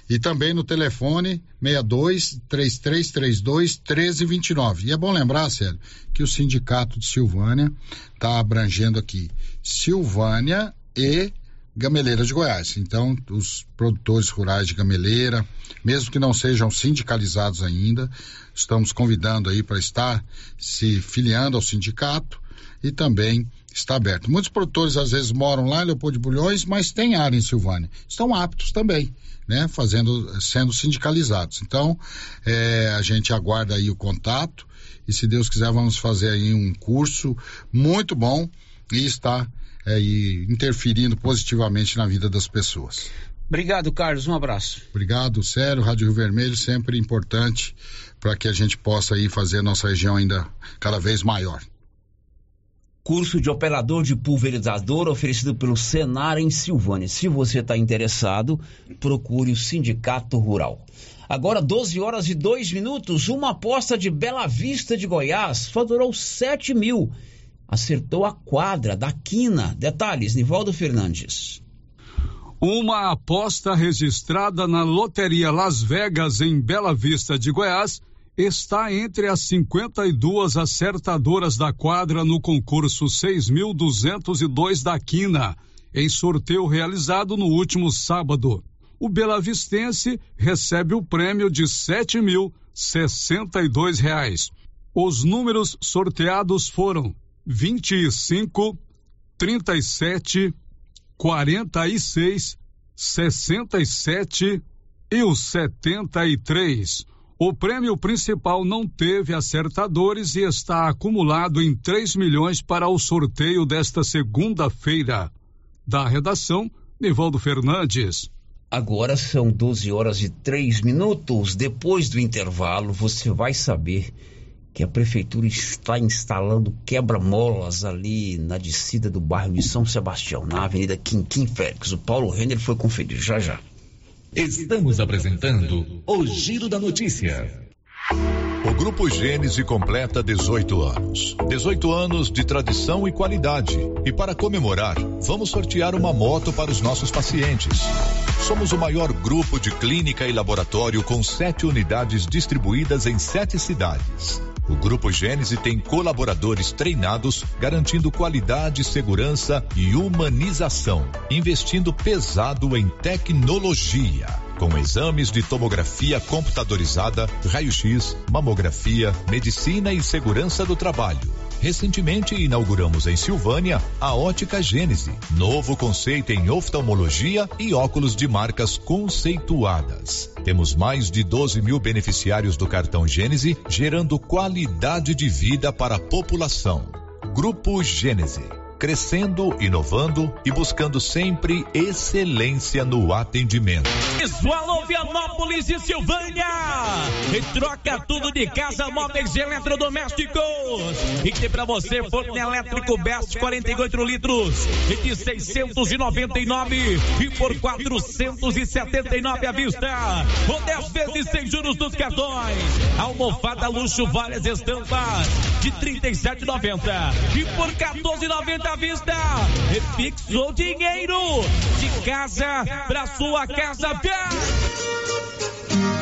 Speaker 36: e também no telefone 62 3332 1329. E é bom lembrar, Célio, que o sindicato de Silvânia está abrangendo aqui Silvânia e Gameleira de Goiás. Então, os produtores rurais de Gameleira, mesmo que não sejam sindicalizados ainda, estamos convidando aí para estar se filiando ao sindicato e também está aberto. Muitos produtores às vezes moram lá em Leopoldo de Bulhões, mas tem área em Silvânia. Estão aptos também, né? Fazendo, sendo sindicalizados. Então, é, a gente aguarda aí o contato e se Deus quiser vamos fazer aí um curso muito bom e está é, e interferindo positivamente na vida das pessoas.
Speaker 1: Obrigado, Carlos. Um abraço.
Speaker 36: Obrigado, Sério. Rádio Rio Vermelho, sempre importante para que a gente possa aí fazer a nossa região ainda cada vez maior.
Speaker 1: Curso de operador de pulverizador oferecido pelo Senar em Silvânia. Se você está interessado, procure o Sindicato Rural. Agora, 12 horas e 2 minutos, uma aposta de Bela Vista de Goiás faturou 7 mil acertou a quadra da quina. Detalhes, Nivaldo Fernandes.
Speaker 6: Uma aposta registrada na Loteria Las Vegas, em Bela Vista de Goiás, está entre as 52 acertadoras da quadra no concurso 6.202 da Quina, em sorteio realizado no último sábado. O belavistense recebe o prêmio de R$ 7.062. Os números sorteados foram vinte e cinco, trinta e o setenta e três. O prêmio principal não teve acertadores e está acumulado em 3 milhões para o sorteio desta segunda-feira. Da redação, Nivaldo Fernandes.
Speaker 1: Agora são 12 horas e 3 minutos. Depois do intervalo, você vai saber que a prefeitura está instalando quebra-molas ali na descida do bairro de São Sebastião, na Avenida Quinquim Félix. O Paulo Renner foi conferir já já.
Speaker 10: Estamos apresentando o Giro da Notícia. O Grupo Gênese completa 18 anos. 18 anos de tradição e qualidade. E para comemorar, vamos sortear uma moto para os nossos pacientes. Somos o maior grupo de clínica e laboratório com sete unidades distribuídas em sete cidades. O Grupo Gênese tem colaboradores treinados, garantindo qualidade, segurança e humanização, investindo pesado em tecnologia com exames de tomografia computadorizada, raio-x, mamografia, medicina e segurança do trabalho. Recentemente inauguramos em Silvânia a Ótica Gênese, novo conceito em oftalmologia e óculos de marcas conceituadas. Temos mais de 12 mil beneficiários do cartão Gênese, gerando qualidade de vida para a população. Grupo Gênese
Speaker 37: crescendo, inovando e buscando sempre excelência no atendimento.
Speaker 38: Alô, Vianópolis e Silvânia! E troca tudo de casa, móveis eletrodomésticos. E tem pra você forno elétrico Best 48 litros e de 699 e por 479 à vista. Ou 10 vezes sem juros dos cartões. Almofada luxo, várias estampas de 37,90 e por 14,90 à vista. Fixou dinheiro de casa pra sua casa.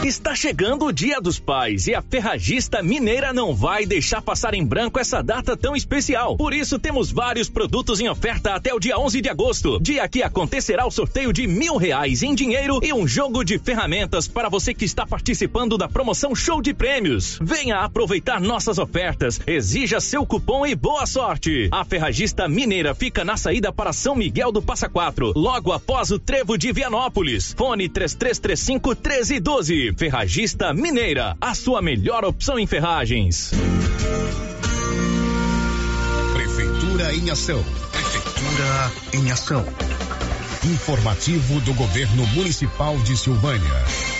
Speaker 39: Está chegando o Dia dos Pais e a Ferragista Mineira não vai deixar passar em branco essa data tão especial. Por isso, temos vários produtos em oferta até o dia 11 de agosto, dia que acontecerá o sorteio de mil reais em dinheiro e um jogo de ferramentas para você que está participando da promoção Show de Prêmios. Venha aproveitar nossas ofertas, exija seu cupom e boa sorte. A Ferragista Mineira fica na saída para São Miguel do Passa Quatro, logo após o Trevo de Vianópolis. Fone 3335 1312. Ferragista Mineira, a sua melhor opção em ferragens.
Speaker 37: Prefeitura em ação. Prefeitura em ação. Informativo do Governo Municipal de Silvânia.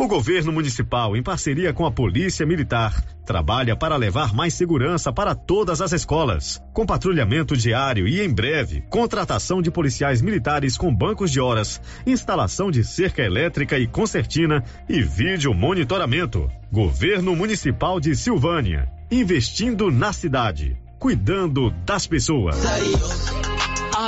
Speaker 40: O governo municipal, em parceria com a Polícia Militar, trabalha para levar mais segurança para todas as escolas, com patrulhamento diário e, em breve, contratação de policiais militares com bancos de horas, instalação de cerca elétrica e concertina e vídeo monitoramento. Governo Municipal de Silvânia, investindo na cidade, cuidando das pessoas.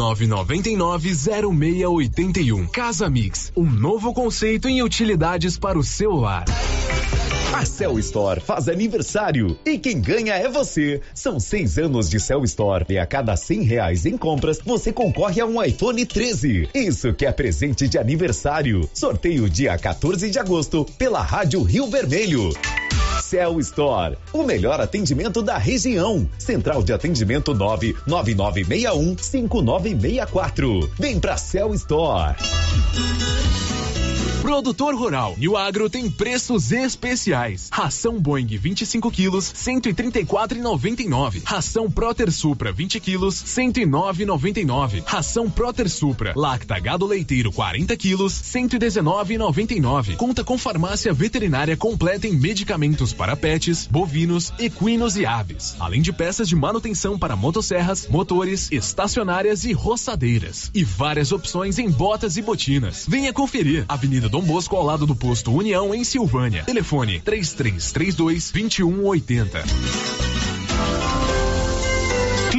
Speaker 32: 99990681. Casa Mix, um novo conceito em utilidades para o celular.
Speaker 41: A Cell Store faz aniversário e quem ganha é você. São seis anos de Cell Store e a cada cem reais em compras você concorre a um iPhone 13. Isso que é presente de aniversário. Sorteio dia 14 de agosto pela Rádio Rio Vermelho. Cell Store, o melhor atendimento da região. Central de atendimento 99961 5964. Vem pra Cell Store.
Speaker 32: Produtor Rural e o Agro tem preços especiais. Ração Boeing 25 quilos, 134,99. Ração Proter Supra 20 quilos, 109,99. Ração Proter Supra Lacta Gado Leiteiro 40 quilos, 119,99. Conta com farmácia veterinária completa em medicamentos para pets, bovinos, equinos e aves, além de peças de manutenção para motosserras, motores, estacionárias e roçadeiras e várias opções em botas e botinas. Venha conferir. Avenida Dom Bosco ao lado do posto União em Silvânia. Telefone 3332 2180.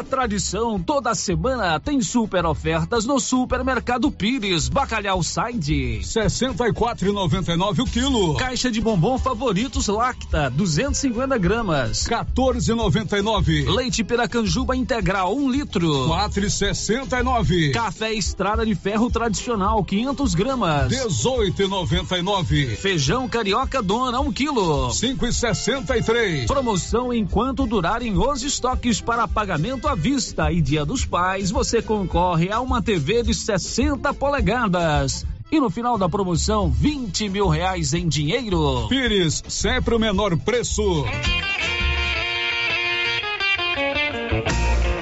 Speaker 9: É tradição, toda semana tem super ofertas no Supermercado Pires. Bacalhau Side.
Speaker 6: 64,99 o quilo.
Speaker 9: Caixa de bombom favoritos Lacta, 250 gramas.
Speaker 6: 14,99.
Speaker 9: Leite Piracanjuba integral, 1 um litro.
Speaker 6: 4,69.
Speaker 9: Café Estrada de Ferro tradicional, 500 gramas.
Speaker 6: 18,99.
Speaker 9: Feijão Carioca Dona, 1 um quilo.
Speaker 6: 5,63.
Speaker 9: Promoção enquanto durarem os estoques para pagamento à vista e Dia dos Pais, você concorre a uma TV de 60 polegadas. E no final da promoção, 20 mil reais em dinheiro.
Speaker 6: Pires, sempre o menor preço.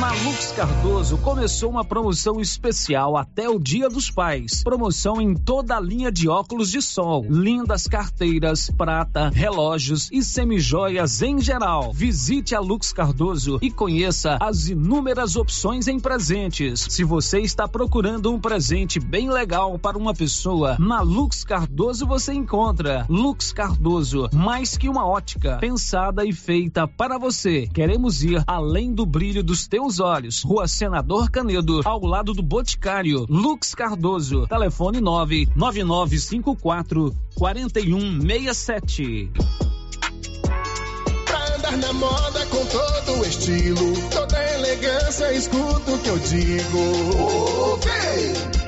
Speaker 9: Na Lux Cardoso começou uma promoção especial até o Dia dos Pais. Promoção em toda a linha de óculos de sol, lindas carteiras, prata, relógios e semijoias em geral. Visite a Lux Cardoso e conheça as inúmeras opções em presentes. Se você está procurando um presente bem legal para uma pessoa, na Lux Cardoso você encontra Lux Cardoso, mais que uma ótica, pensada e feita para você. Queremos ir além do brilho dos teus olhos. Rua Senador Canedo, ao lado do Boticário. Lux Cardoso. Telefone 99954 4167.
Speaker 42: Pra andar na moda com todo o estilo, toda elegância, escuta o que eu digo. Ok!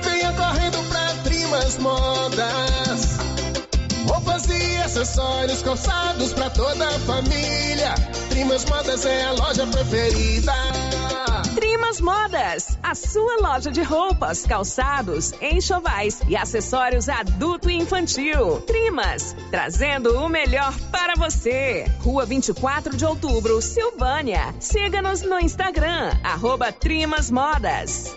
Speaker 42: Venha correndo pra Trimas Modas. Roupas e acessórios calçados pra toda a família. Trimas Modas é a loja preferida.
Speaker 3: Trimas Modas, a sua loja de roupas, calçados, enxovais e acessórios adulto e infantil. Trimas, trazendo o melhor para você. Rua 24 de Outubro, Silvânia. Siga-nos no Instagram, arroba Trimas Modas.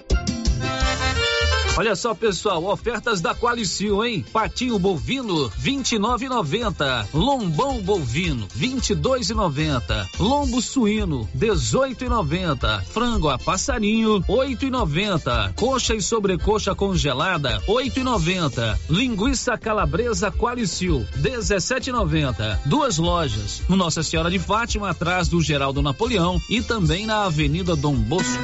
Speaker 9: Olha só, pessoal, ofertas da Qualicil, hein? Patinho bovino, 29,90. Lombão bovino, 22,90. Lombo suíno, 18,90. Frango a passarinho, 8,90. Coxa e sobrecoxa congelada, 8,90. Linguiça calabresa Qualicil, 17,90. Duas lojas, no Nossa Senhora de Fátima, atrás do Geraldo Napoleão e também na Avenida Dom Bosco.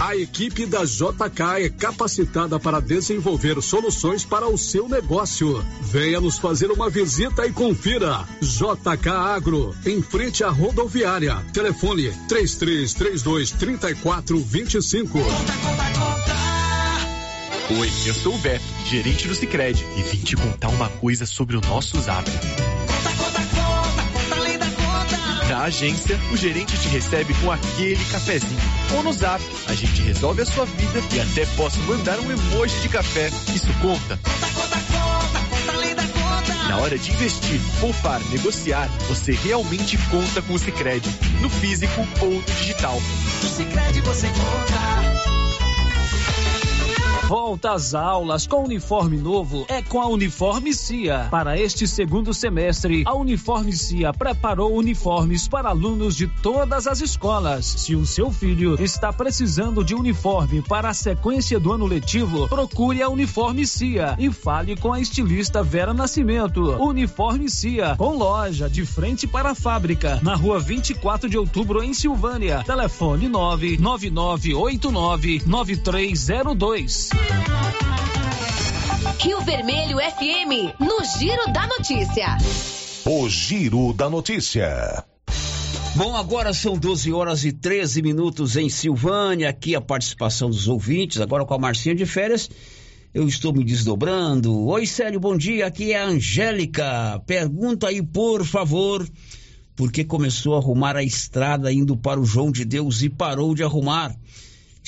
Speaker 6: A equipe da JK é capacitada para desenvolver soluções para o seu negócio. Venha nos fazer uma visita e confira. JK Agro, em frente à rodoviária. Telefone 3332 3425.
Speaker 43: Oi, eu sou o Beto, gerente do Cicred, e vim te contar uma coisa sobre o nosso Zap. Agência, o gerente te recebe com aquele cafezinho. Ou no Zap, a gente resolve a sua vida e até posso mandar um emoji de café. Isso conta. Na hora de investir, poupar, negociar, você realmente conta com o Cicred, no físico ou no digital.
Speaker 44: No Cicred você conta.
Speaker 9: Volta às aulas com uniforme novo é com a Uniforme Cia. Para este segundo semestre, a Uniforme Cia preparou uniformes para alunos de todas as escolas. Se o seu filho está precisando de uniforme para a sequência do ano letivo, procure a Uniforme Cia e fale com a estilista Vera Nascimento. Uniforme Cia, com loja de frente para a fábrica, na rua 24 de outubro, em Silvânia. Telefone 99989 9302.
Speaker 45: Rio Vermelho FM, no Giro da Notícia.
Speaker 30: O Giro da Notícia.
Speaker 1: Bom, agora são 12 horas e 13 minutos em Silvânia. Aqui a participação dos ouvintes, agora com a Marcinha de férias. Eu estou me desdobrando. Oi, Célio, bom dia. Aqui é a Angélica. Pergunta aí, por favor, por que começou a arrumar a estrada indo para o João de Deus e parou de arrumar?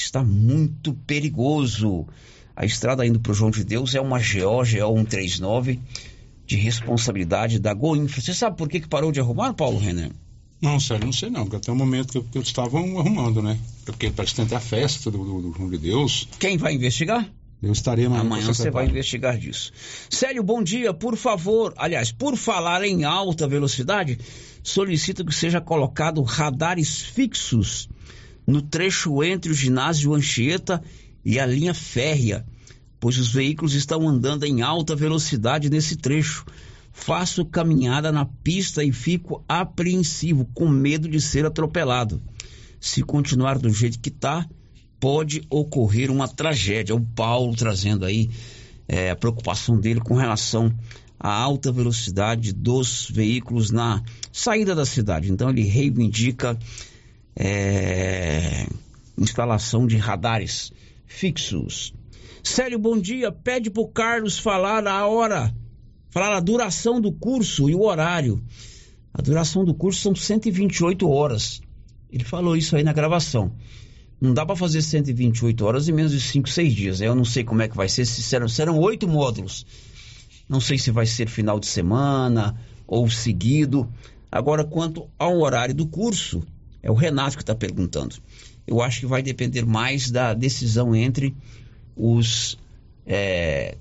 Speaker 1: Está muito perigoso. A estrada indo para o João de Deus é uma GO, GO 139, de responsabilidade da Goinfra. Você sabe por que, que parou de arrumar, Paulo Renner?
Speaker 19: Não, sério, não sei não, porque até o momento que, que eles estavam arrumando, né? Porque parece que tem a festa do, do, do João de Deus.
Speaker 1: Quem vai investigar?
Speaker 19: Eu estarei amanhã.
Speaker 1: Amanhã você vai investigar disso. Célio, bom dia. Por favor, aliás, por falar em alta velocidade, solicito que seja colocado radares fixos no trecho entre o ginásio Anchieta e a linha férrea, pois os veículos estão andando em alta velocidade nesse trecho. Faço caminhada na pista e fico apreensivo, com medo de ser atropelado. Se continuar do jeito que está, pode ocorrer uma tragédia. O Paulo trazendo aí é, a preocupação dele com relação à alta velocidade dos veículos na saída da cidade. Então ele reivindica é, instalação de radares fixos. Célio, bom dia. Pede pro Carlos falar a hora, falar a duração do curso e o horário. A duração do curso são 128 horas. Ele falou isso aí na gravação. Não dá para fazer 128 horas em menos de 5, 6 dias. Eu não sei como é que vai ser. Se serão, serão oito módulos. Não sei se vai ser final de semana ou seguido. Agora, quanto ao horário do curso, é o Renato que está perguntando. Eu acho que vai depender mais da decisão entre os, é,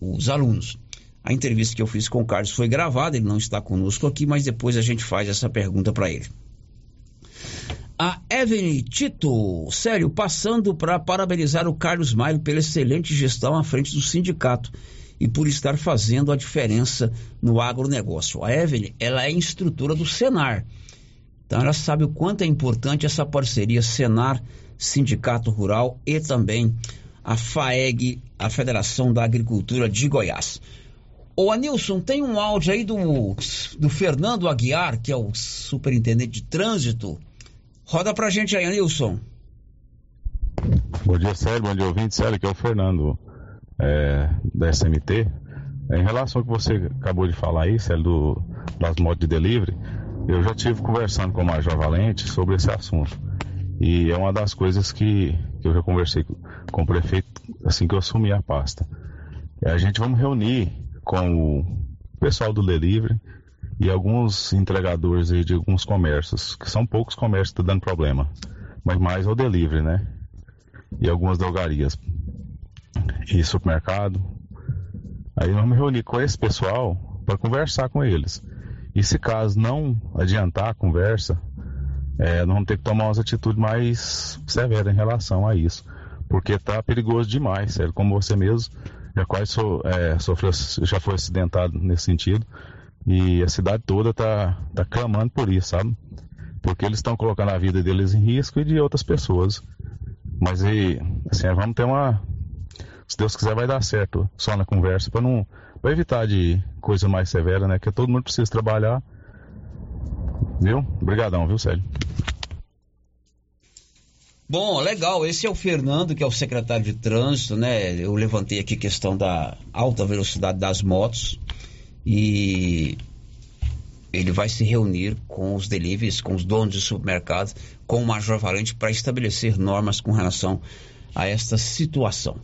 Speaker 1: os alunos. A entrevista que eu fiz com o Carlos foi gravada, ele não está conosco aqui, mas depois a gente faz essa pergunta para ele. A Evelyn Tito, sério, passando para parabenizar o Carlos Maio pela excelente gestão à frente do sindicato e por estar fazendo a diferença no agronegócio. A Evelyn, ela é instrutora do Senar. Então ela sabe o quanto é importante essa parceria Senar, Sindicato Rural e também a FAEG, a Federação da Agricultura de Goiás. Ô Anilson, tem um áudio aí do, do Fernando Aguiar, que é o superintendente de trânsito, Roda pra gente aí, Nilson.
Speaker 46: Bom dia, Sérgio. Bom dia, ouvinte. Sérgio, aqui é o Fernando é, da SMT. Em relação ao que você acabou de falar aí, Sérgio, do, das motos de delivery, eu já tive conversando com o Major Valente sobre esse assunto. E é uma das coisas que, que eu já conversei com o prefeito assim que eu assumi a pasta. É, a gente vamos reunir com o pessoal do delivery e alguns entregadores de alguns comércios, que são poucos comércios que estão dando problema, mas mais o delivery, né? E algumas drogarias e supermercado. Aí vamos reunir com esse pessoal para conversar com eles. E se caso não adiantar a conversa, é, nós vamos ter que tomar umas atitudes mais severas em relação a isso. Porque tá perigoso demais, sério. Como você mesmo já quase so, é, sofreu, já foi acidentado nesse sentido. E a cidade toda tá, tá clamando por isso, sabe? Porque eles estão colocando a vida deles em risco e de outras pessoas. Mas e, assim, vamos ter uma. Se Deus quiser, vai dar certo só na conversa, para não. Evitar de coisa mais severa, né? Que todo mundo precisa trabalhar. Viu? Obrigadão, viu, Célio?
Speaker 1: Bom, legal. Esse é o Fernando, que é o secretário de trânsito, né? Eu levantei aqui a questão da alta velocidade das motos e ele vai se reunir com os deliveries, com os donos de supermercados, com o Major Valente para estabelecer normas com relação a esta situação.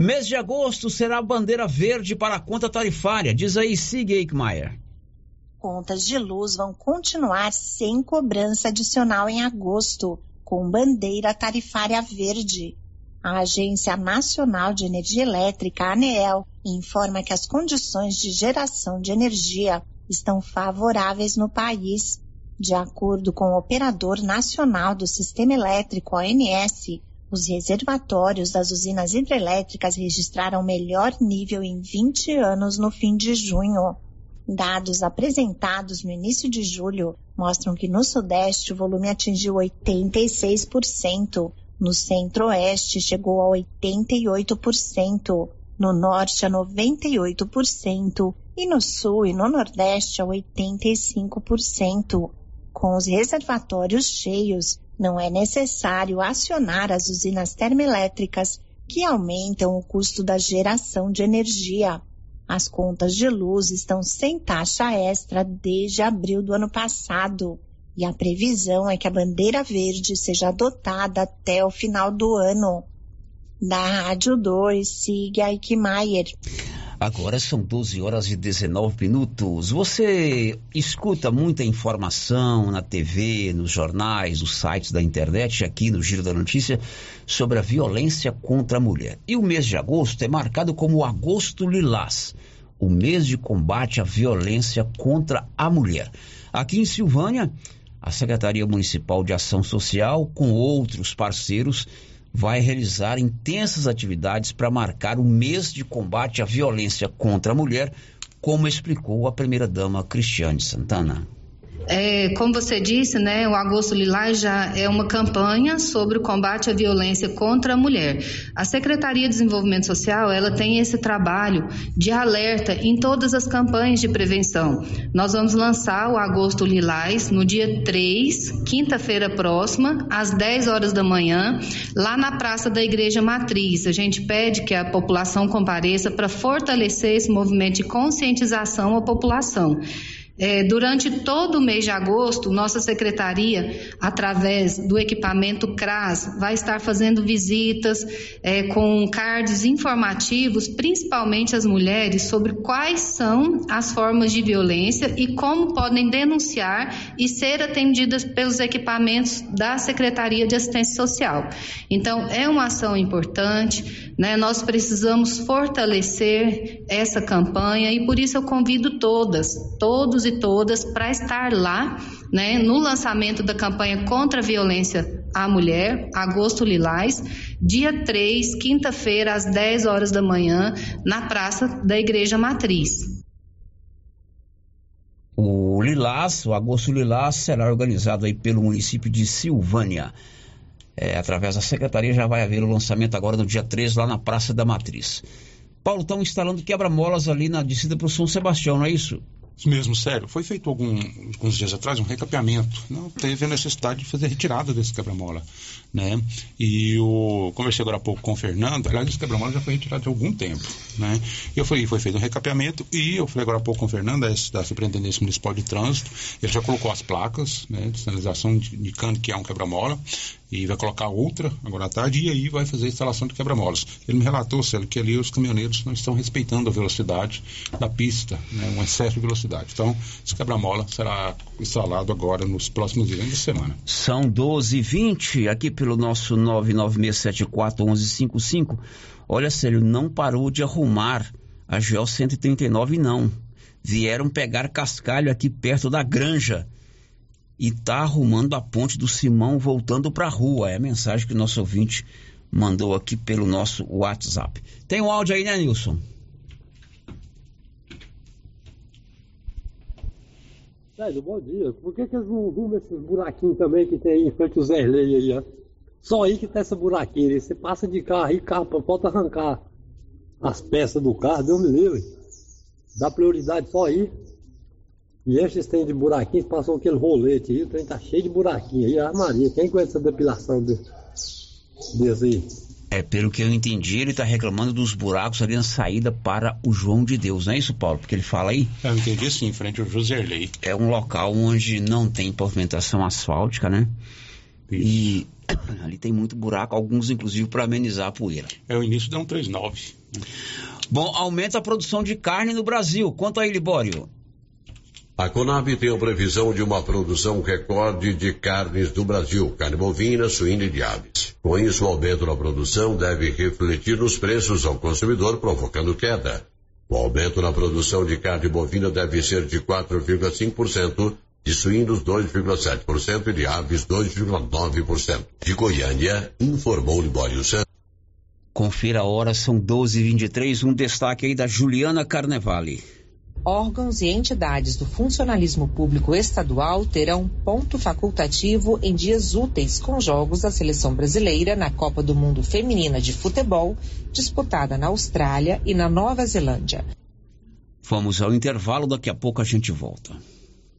Speaker 1: Mês de agosto será bandeira verde para a conta tarifária. Diz aí, Sig Eichmeier.
Speaker 20: Contas de luz vão continuar sem cobrança adicional em agosto, com bandeira tarifária verde. A Agência Nacional de Energia Elétrica, ANEEL, informa que as condições de geração de energia estão favoráveis no país. De acordo com o Operador Nacional do Sistema Elétrico, ONS, os reservatórios das usinas hidrelétricas registraram melhor nível em 20 anos no fim de junho. Dados apresentados no início de julho mostram que no Sudeste o volume atingiu 86%, no Centro-Oeste chegou a 88%, no Norte a 98% e no Sul e no Nordeste a 85%. Com os reservatórios cheios, não é necessário acionar as usinas termoelétricas que aumentam o custo da geração de energia. As contas de luz estão sem taxa extra desde abril do ano passado e a previsão é que a bandeira verde seja adotada até o final do ano. Da Rádio 2, siga Eichmeier.
Speaker 1: Agora são 12 horas e 19 minutos. Você escuta muita informação na TV, nos jornais, nos sites da internet, aqui no Giro da Notícia, sobre a violência contra a mulher. E o mês de agosto é marcado como Agosto Lilás o mês de combate à violência contra a mulher. Aqui em Silvânia, a Secretaria Municipal de Ação Social, com outros parceiros, vai realizar intensas atividades para marcar o mês de combate à violência contra a mulher como explicou a primeira-dama Cristiane Santana.
Speaker 27: É, como você disse, né, o Agosto Lilás já é uma campanha sobre o combate à violência contra a mulher. A Secretaria de Desenvolvimento Social, ela tem esse trabalho de alerta em todas as campanhas de prevenção. Nós vamos lançar o Agosto Lilás no dia 3, quinta-feira próxima, às 10 horas da manhã, lá na Praça da Igreja Matriz. A gente pede que a população compareça para fortalecer esse movimento de conscientização à população. É, durante todo o mês de agosto, nossa secretaria, através do equipamento CRAS, vai estar fazendo visitas é, com cards informativos, principalmente às mulheres, sobre quais são as formas de violência e como podem denunciar e ser atendidas pelos equipamentos da Secretaria de Assistência Social. Então, é uma ação importante, né? nós precisamos fortalecer essa campanha e por isso eu convido todas, todos e todas para estar lá, né, no lançamento da campanha contra a violência à mulher, Agosto Lilás, dia 3, quinta-feira, às 10 horas da manhã, na Praça da Igreja Matriz.
Speaker 1: O Lilás, o Agosto Lilás, será organizado aí pelo município de Silvânia. É, através da secretaria já vai haver o lançamento agora no dia 3, lá na Praça da Matriz. Paulo, estão instalando quebra-molas ali na descida para o São Sebastião, não é isso?
Speaker 19: Mesmo, sério. Foi feito algum, alguns dias atrás um recapeamento. Não teve a necessidade de fazer retirada desse quebra-mola. Né? E o conversei agora há pouco com o Fernando. Aliás, esse quebra-mola já foi retirado há algum tempo. Né? E eu foi feito um recapeamento e eu falei agora há pouco com o Fernando, da Superintendência Municipal de Trânsito. Ele já colocou as placas né, de sinalização indicando que é um quebra-mola e vai colocar outra agora à tarde e aí vai fazer a instalação de quebra-molas. Ele me relatou, Célio, que ali os caminhoneiros não estão respeitando a velocidade da pista, né, um excesso de velocidade. Então, esse quebra-mola será instalado agora nos próximos dias de semana.
Speaker 1: São 12 e 20 aqui pelo nosso 996741155. Olha, Célio, não parou de arrumar a GO 139 não. Vieram pegar cascalho aqui perto da granja e tá arrumando a ponte do Simão voltando para a rua. É a mensagem que o nosso ouvinte mandou aqui pelo nosso WhatsApp. Tem um áudio aí, né, Nilson?
Speaker 47: Sérgio, bom dia. Por que, que eles não arrumam esses buraquinhos também que tem em frente ao Zé Lei aí, ó? Só aí que tem essa buraquinha. Você passa de carro aí, carro falta arrancar as peças do carro, Deus me livre. Dá prioridade só aí. E esses tem de buraquinhos, passou aquele rolete aí, o trem tá cheio de buraquinho aí. Ah, Maria, quem conhece essa depilação desse, desse aí?
Speaker 1: É, pelo que eu entendi, ele está reclamando dos buracos ali na saída para o João de Deus, não é isso, Paulo? Porque ele fala aí.
Speaker 19: Eu entendi sim, em frente ao Joserley.
Speaker 1: É um local onde não tem pavimentação asfáltica, né? Isso. E ali tem muito buraco, alguns inclusive para amenizar a poeira.
Speaker 19: É o início da 139.
Speaker 1: Bom, aumenta a produção de carne no Brasil. Quanto aí, Libório?
Speaker 22: A Conab tem a previsão de uma produção recorde de carnes do Brasil, carne bovina, suína e de aves. Com isso, o aumento na produção deve refletir nos preços ao consumidor, provocando queda. O aumento na produção de carne bovina deve ser de 4,5%, de suínos 2,7% e de aves 2,9%. De Goiânia, informou Libório Santos.
Speaker 1: Confira a hora, são 12h23, um destaque aí da Juliana Carnevale
Speaker 23: órgãos e entidades do funcionalismo público estadual terão ponto facultativo em dias úteis com jogos da seleção brasileira na Copa do Mundo Feminina de Futebol, disputada na Austrália e na Nova Zelândia.
Speaker 1: Vamos ao intervalo, daqui a pouco a gente volta.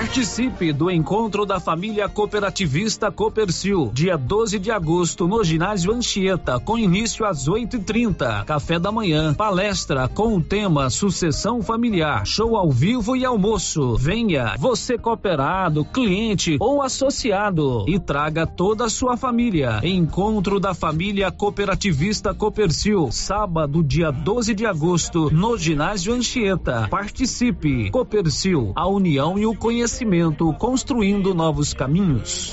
Speaker 9: Participe do encontro da família cooperativista Copercil, dia 12 de agosto, no ginásio Anchieta, com início às 8h30. Café da manhã, palestra com o tema Sucessão Familiar, show ao vivo e almoço. Venha, você cooperado, cliente ou associado, e traga toda a sua família. Encontro da família cooperativista Copercil, sábado, dia 12 de agosto, no ginásio Anchieta. Participe. Copercil, a união e o conhecimento conhecimento, construindo novos caminhos.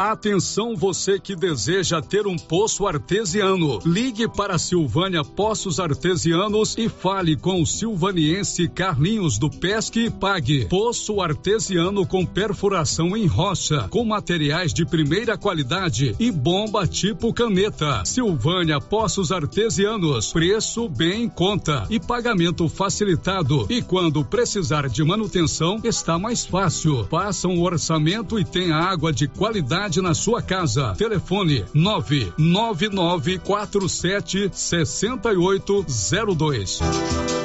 Speaker 6: Atenção você que deseja ter um poço artesiano. Ligue para Silvânia Poços Artesianos e fale com o silvaniense Carlinhos do Pesque e Pague. Poço artesiano com perfuração em rocha, com materiais de primeira qualidade e bomba tipo caneta. Silvânia Poços Artesianos. Preço bem em conta e pagamento facilitado. E quando precisar de manutenção, está mais fácil. Faça um orçamento e tenha água de qualidade na sua casa. Telefone 99947 6802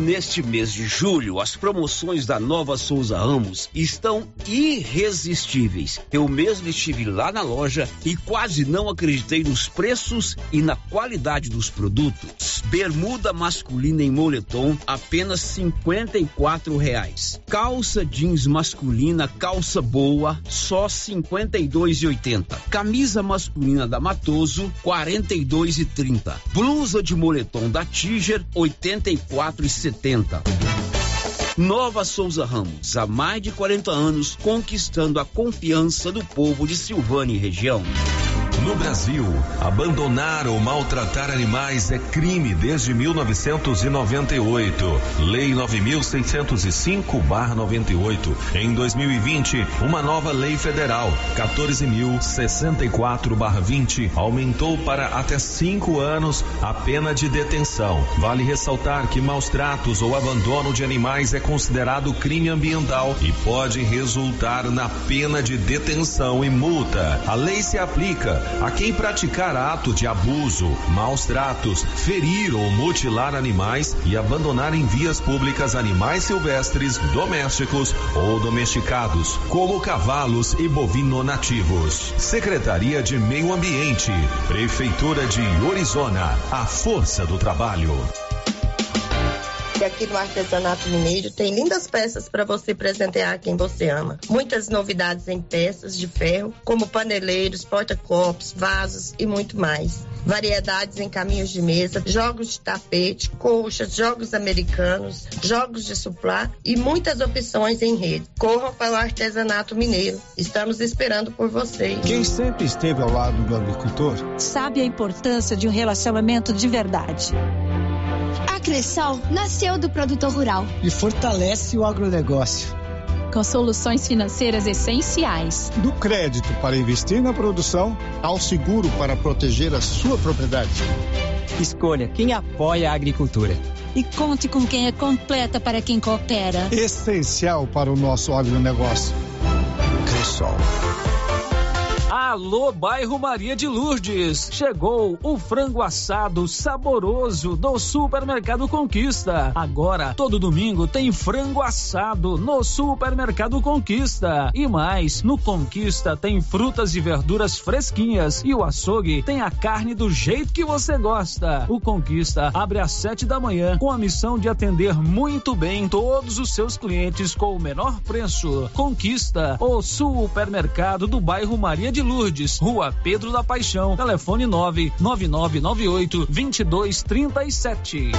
Speaker 1: neste mês de julho as promoções da Nova Souza Ramos estão irresistíveis. Eu mesmo estive lá na loja e quase não acreditei nos preços e na qualidade dos produtos. Bermuda masculina em moletom apenas cinquenta e reais. Calça jeans masculina calça boa só cinquenta e Camisa masculina da Matoso quarenta e Blusa de moletom da Tiger oitenta e Nova Souza Ramos, há mais de 40 anos, conquistando a confiança do povo de Silvânia e região.
Speaker 25: No Brasil, abandonar ou maltratar animais é crime desde 1998. Lei 9605/98. Em 2020, uma nova lei federal, 14.064/20, aumentou para até cinco anos a pena de detenção. Vale ressaltar que maus tratos ou abandono de animais é considerado crime ambiental e pode resultar na pena de detenção e multa. A lei se aplica a quem praticar ato de abuso, maus tratos, ferir ou mutilar animais e abandonar em vias públicas animais silvestres, domésticos ou domesticados, como cavalos e bovino nativos. Secretaria de Meio Ambiente, Prefeitura de Orizona, a força do trabalho.
Speaker 48: E aqui no Artesanato Mineiro tem lindas peças para você presentear quem você ama. Muitas novidades em peças de ferro, como paneleiros, porta-copos, vasos e muito mais. Variedades em caminhos de mesa, jogos de tapete, colchas, jogos americanos, jogos de suplá e muitas opções em rede. Corram para o Artesanato Mineiro. Estamos esperando por vocês.
Speaker 49: Quem sempre esteve ao lado do agricultor
Speaker 50: sabe a importância de um relacionamento de verdade.
Speaker 45: A Cressol nasceu do produtor rural
Speaker 49: e fortalece o agronegócio.
Speaker 45: Com soluções financeiras essenciais.
Speaker 49: Do crédito para investir na produção ao seguro para proteger a sua propriedade.
Speaker 51: Escolha quem apoia a agricultura.
Speaker 45: E conte com quem é completa para quem coopera.
Speaker 49: Essencial para o nosso agronegócio. Cressol.
Speaker 9: Alô, bairro Maria de Lourdes. Chegou o frango assado saboroso do Supermercado Conquista. Agora, todo domingo tem frango assado no Supermercado Conquista. E mais, no Conquista tem frutas e verduras fresquinhas e o açougue tem a carne do jeito que você gosta. O Conquista abre às sete da manhã com a missão de atender muito bem todos os seus clientes com o menor preço. Conquista, o supermercado do bairro Maria de Lourdes Lourdes, Rua Pedro da Paixão, telefone 99998 2237.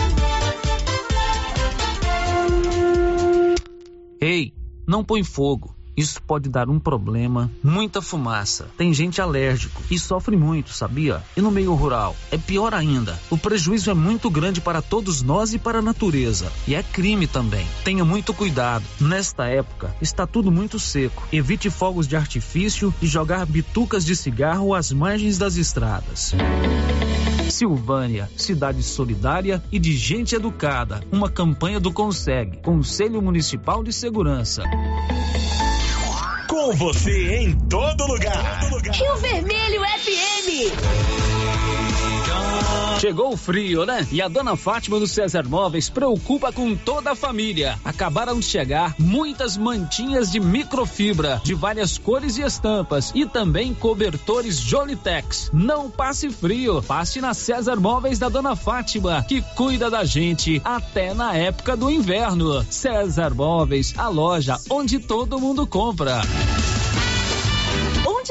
Speaker 9: Ei, não põe fogo Isso pode dar um problema, muita fumaça. Tem gente alérgico e sofre muito, sabia? E no meio rural é pior ainda. O prejuízo é muito grande para todos nós e para a natureza. E é crime também. Tenha muito cuidado. Nesta época está tudo muito seco. Evite fogos de artifício e jogar bitucas de cigarro às margens das estradas. Silvânia, cidade solidária e de gente educada. Uma campanha do Conseg, Conselho Municipal de Segurança.
Speaker 52: Com você em todo lugar.
Speaker 45: Rio Vermelho FM.
Speaker 9: Chegou o frio, né? E a dona Fátima do César Móveis preocupa com toda a família. Acabaram de chegar muitas mantinhas de microfibra, de várias cores e estampas, e também cobertores Jolitex. Não passe frio, passe na César Móveis da dona Fátima, que cuida da gente até na época do inverno. César Móveis, a loja onde todo mundo compra.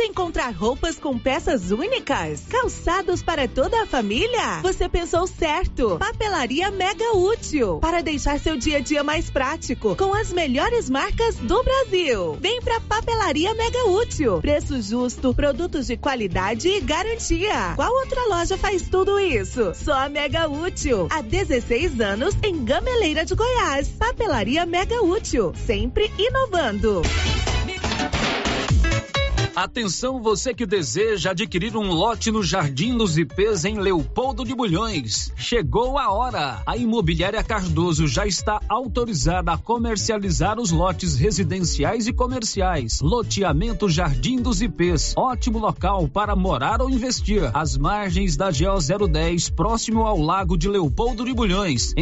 Speaker 34: Onde encontrar roupas com peças únicas? Calçados para toda a família? Você pensou certo. Papelaria Mega Útil. Para deixar seu dia a dia mais prático, com as melhores marcas do Brasil. Vem pra Papelaria Mega Útil. Preço justo, produtos de qualidade e garantia. Qual outra loja faz tudo isso? Só a Mega Útil. Há 16 anos em Gameleira de Goiás. Papelaria Mega Útil. Sempre inovando.
Speaker 9: Atenção você que deseja adquirir um lote no Jardim dos IPs em Leopoldo de Bulhões. Chegou a hora. A Imobiliária Cardoso já está autorizada a comercializar os lotes residenciais e comerciais. Loteamento Jardim dos IPs. Ótimo local para morar ou investir. Às margens da GO 010, próximo ao Lago de Leopoldo de Bulhões.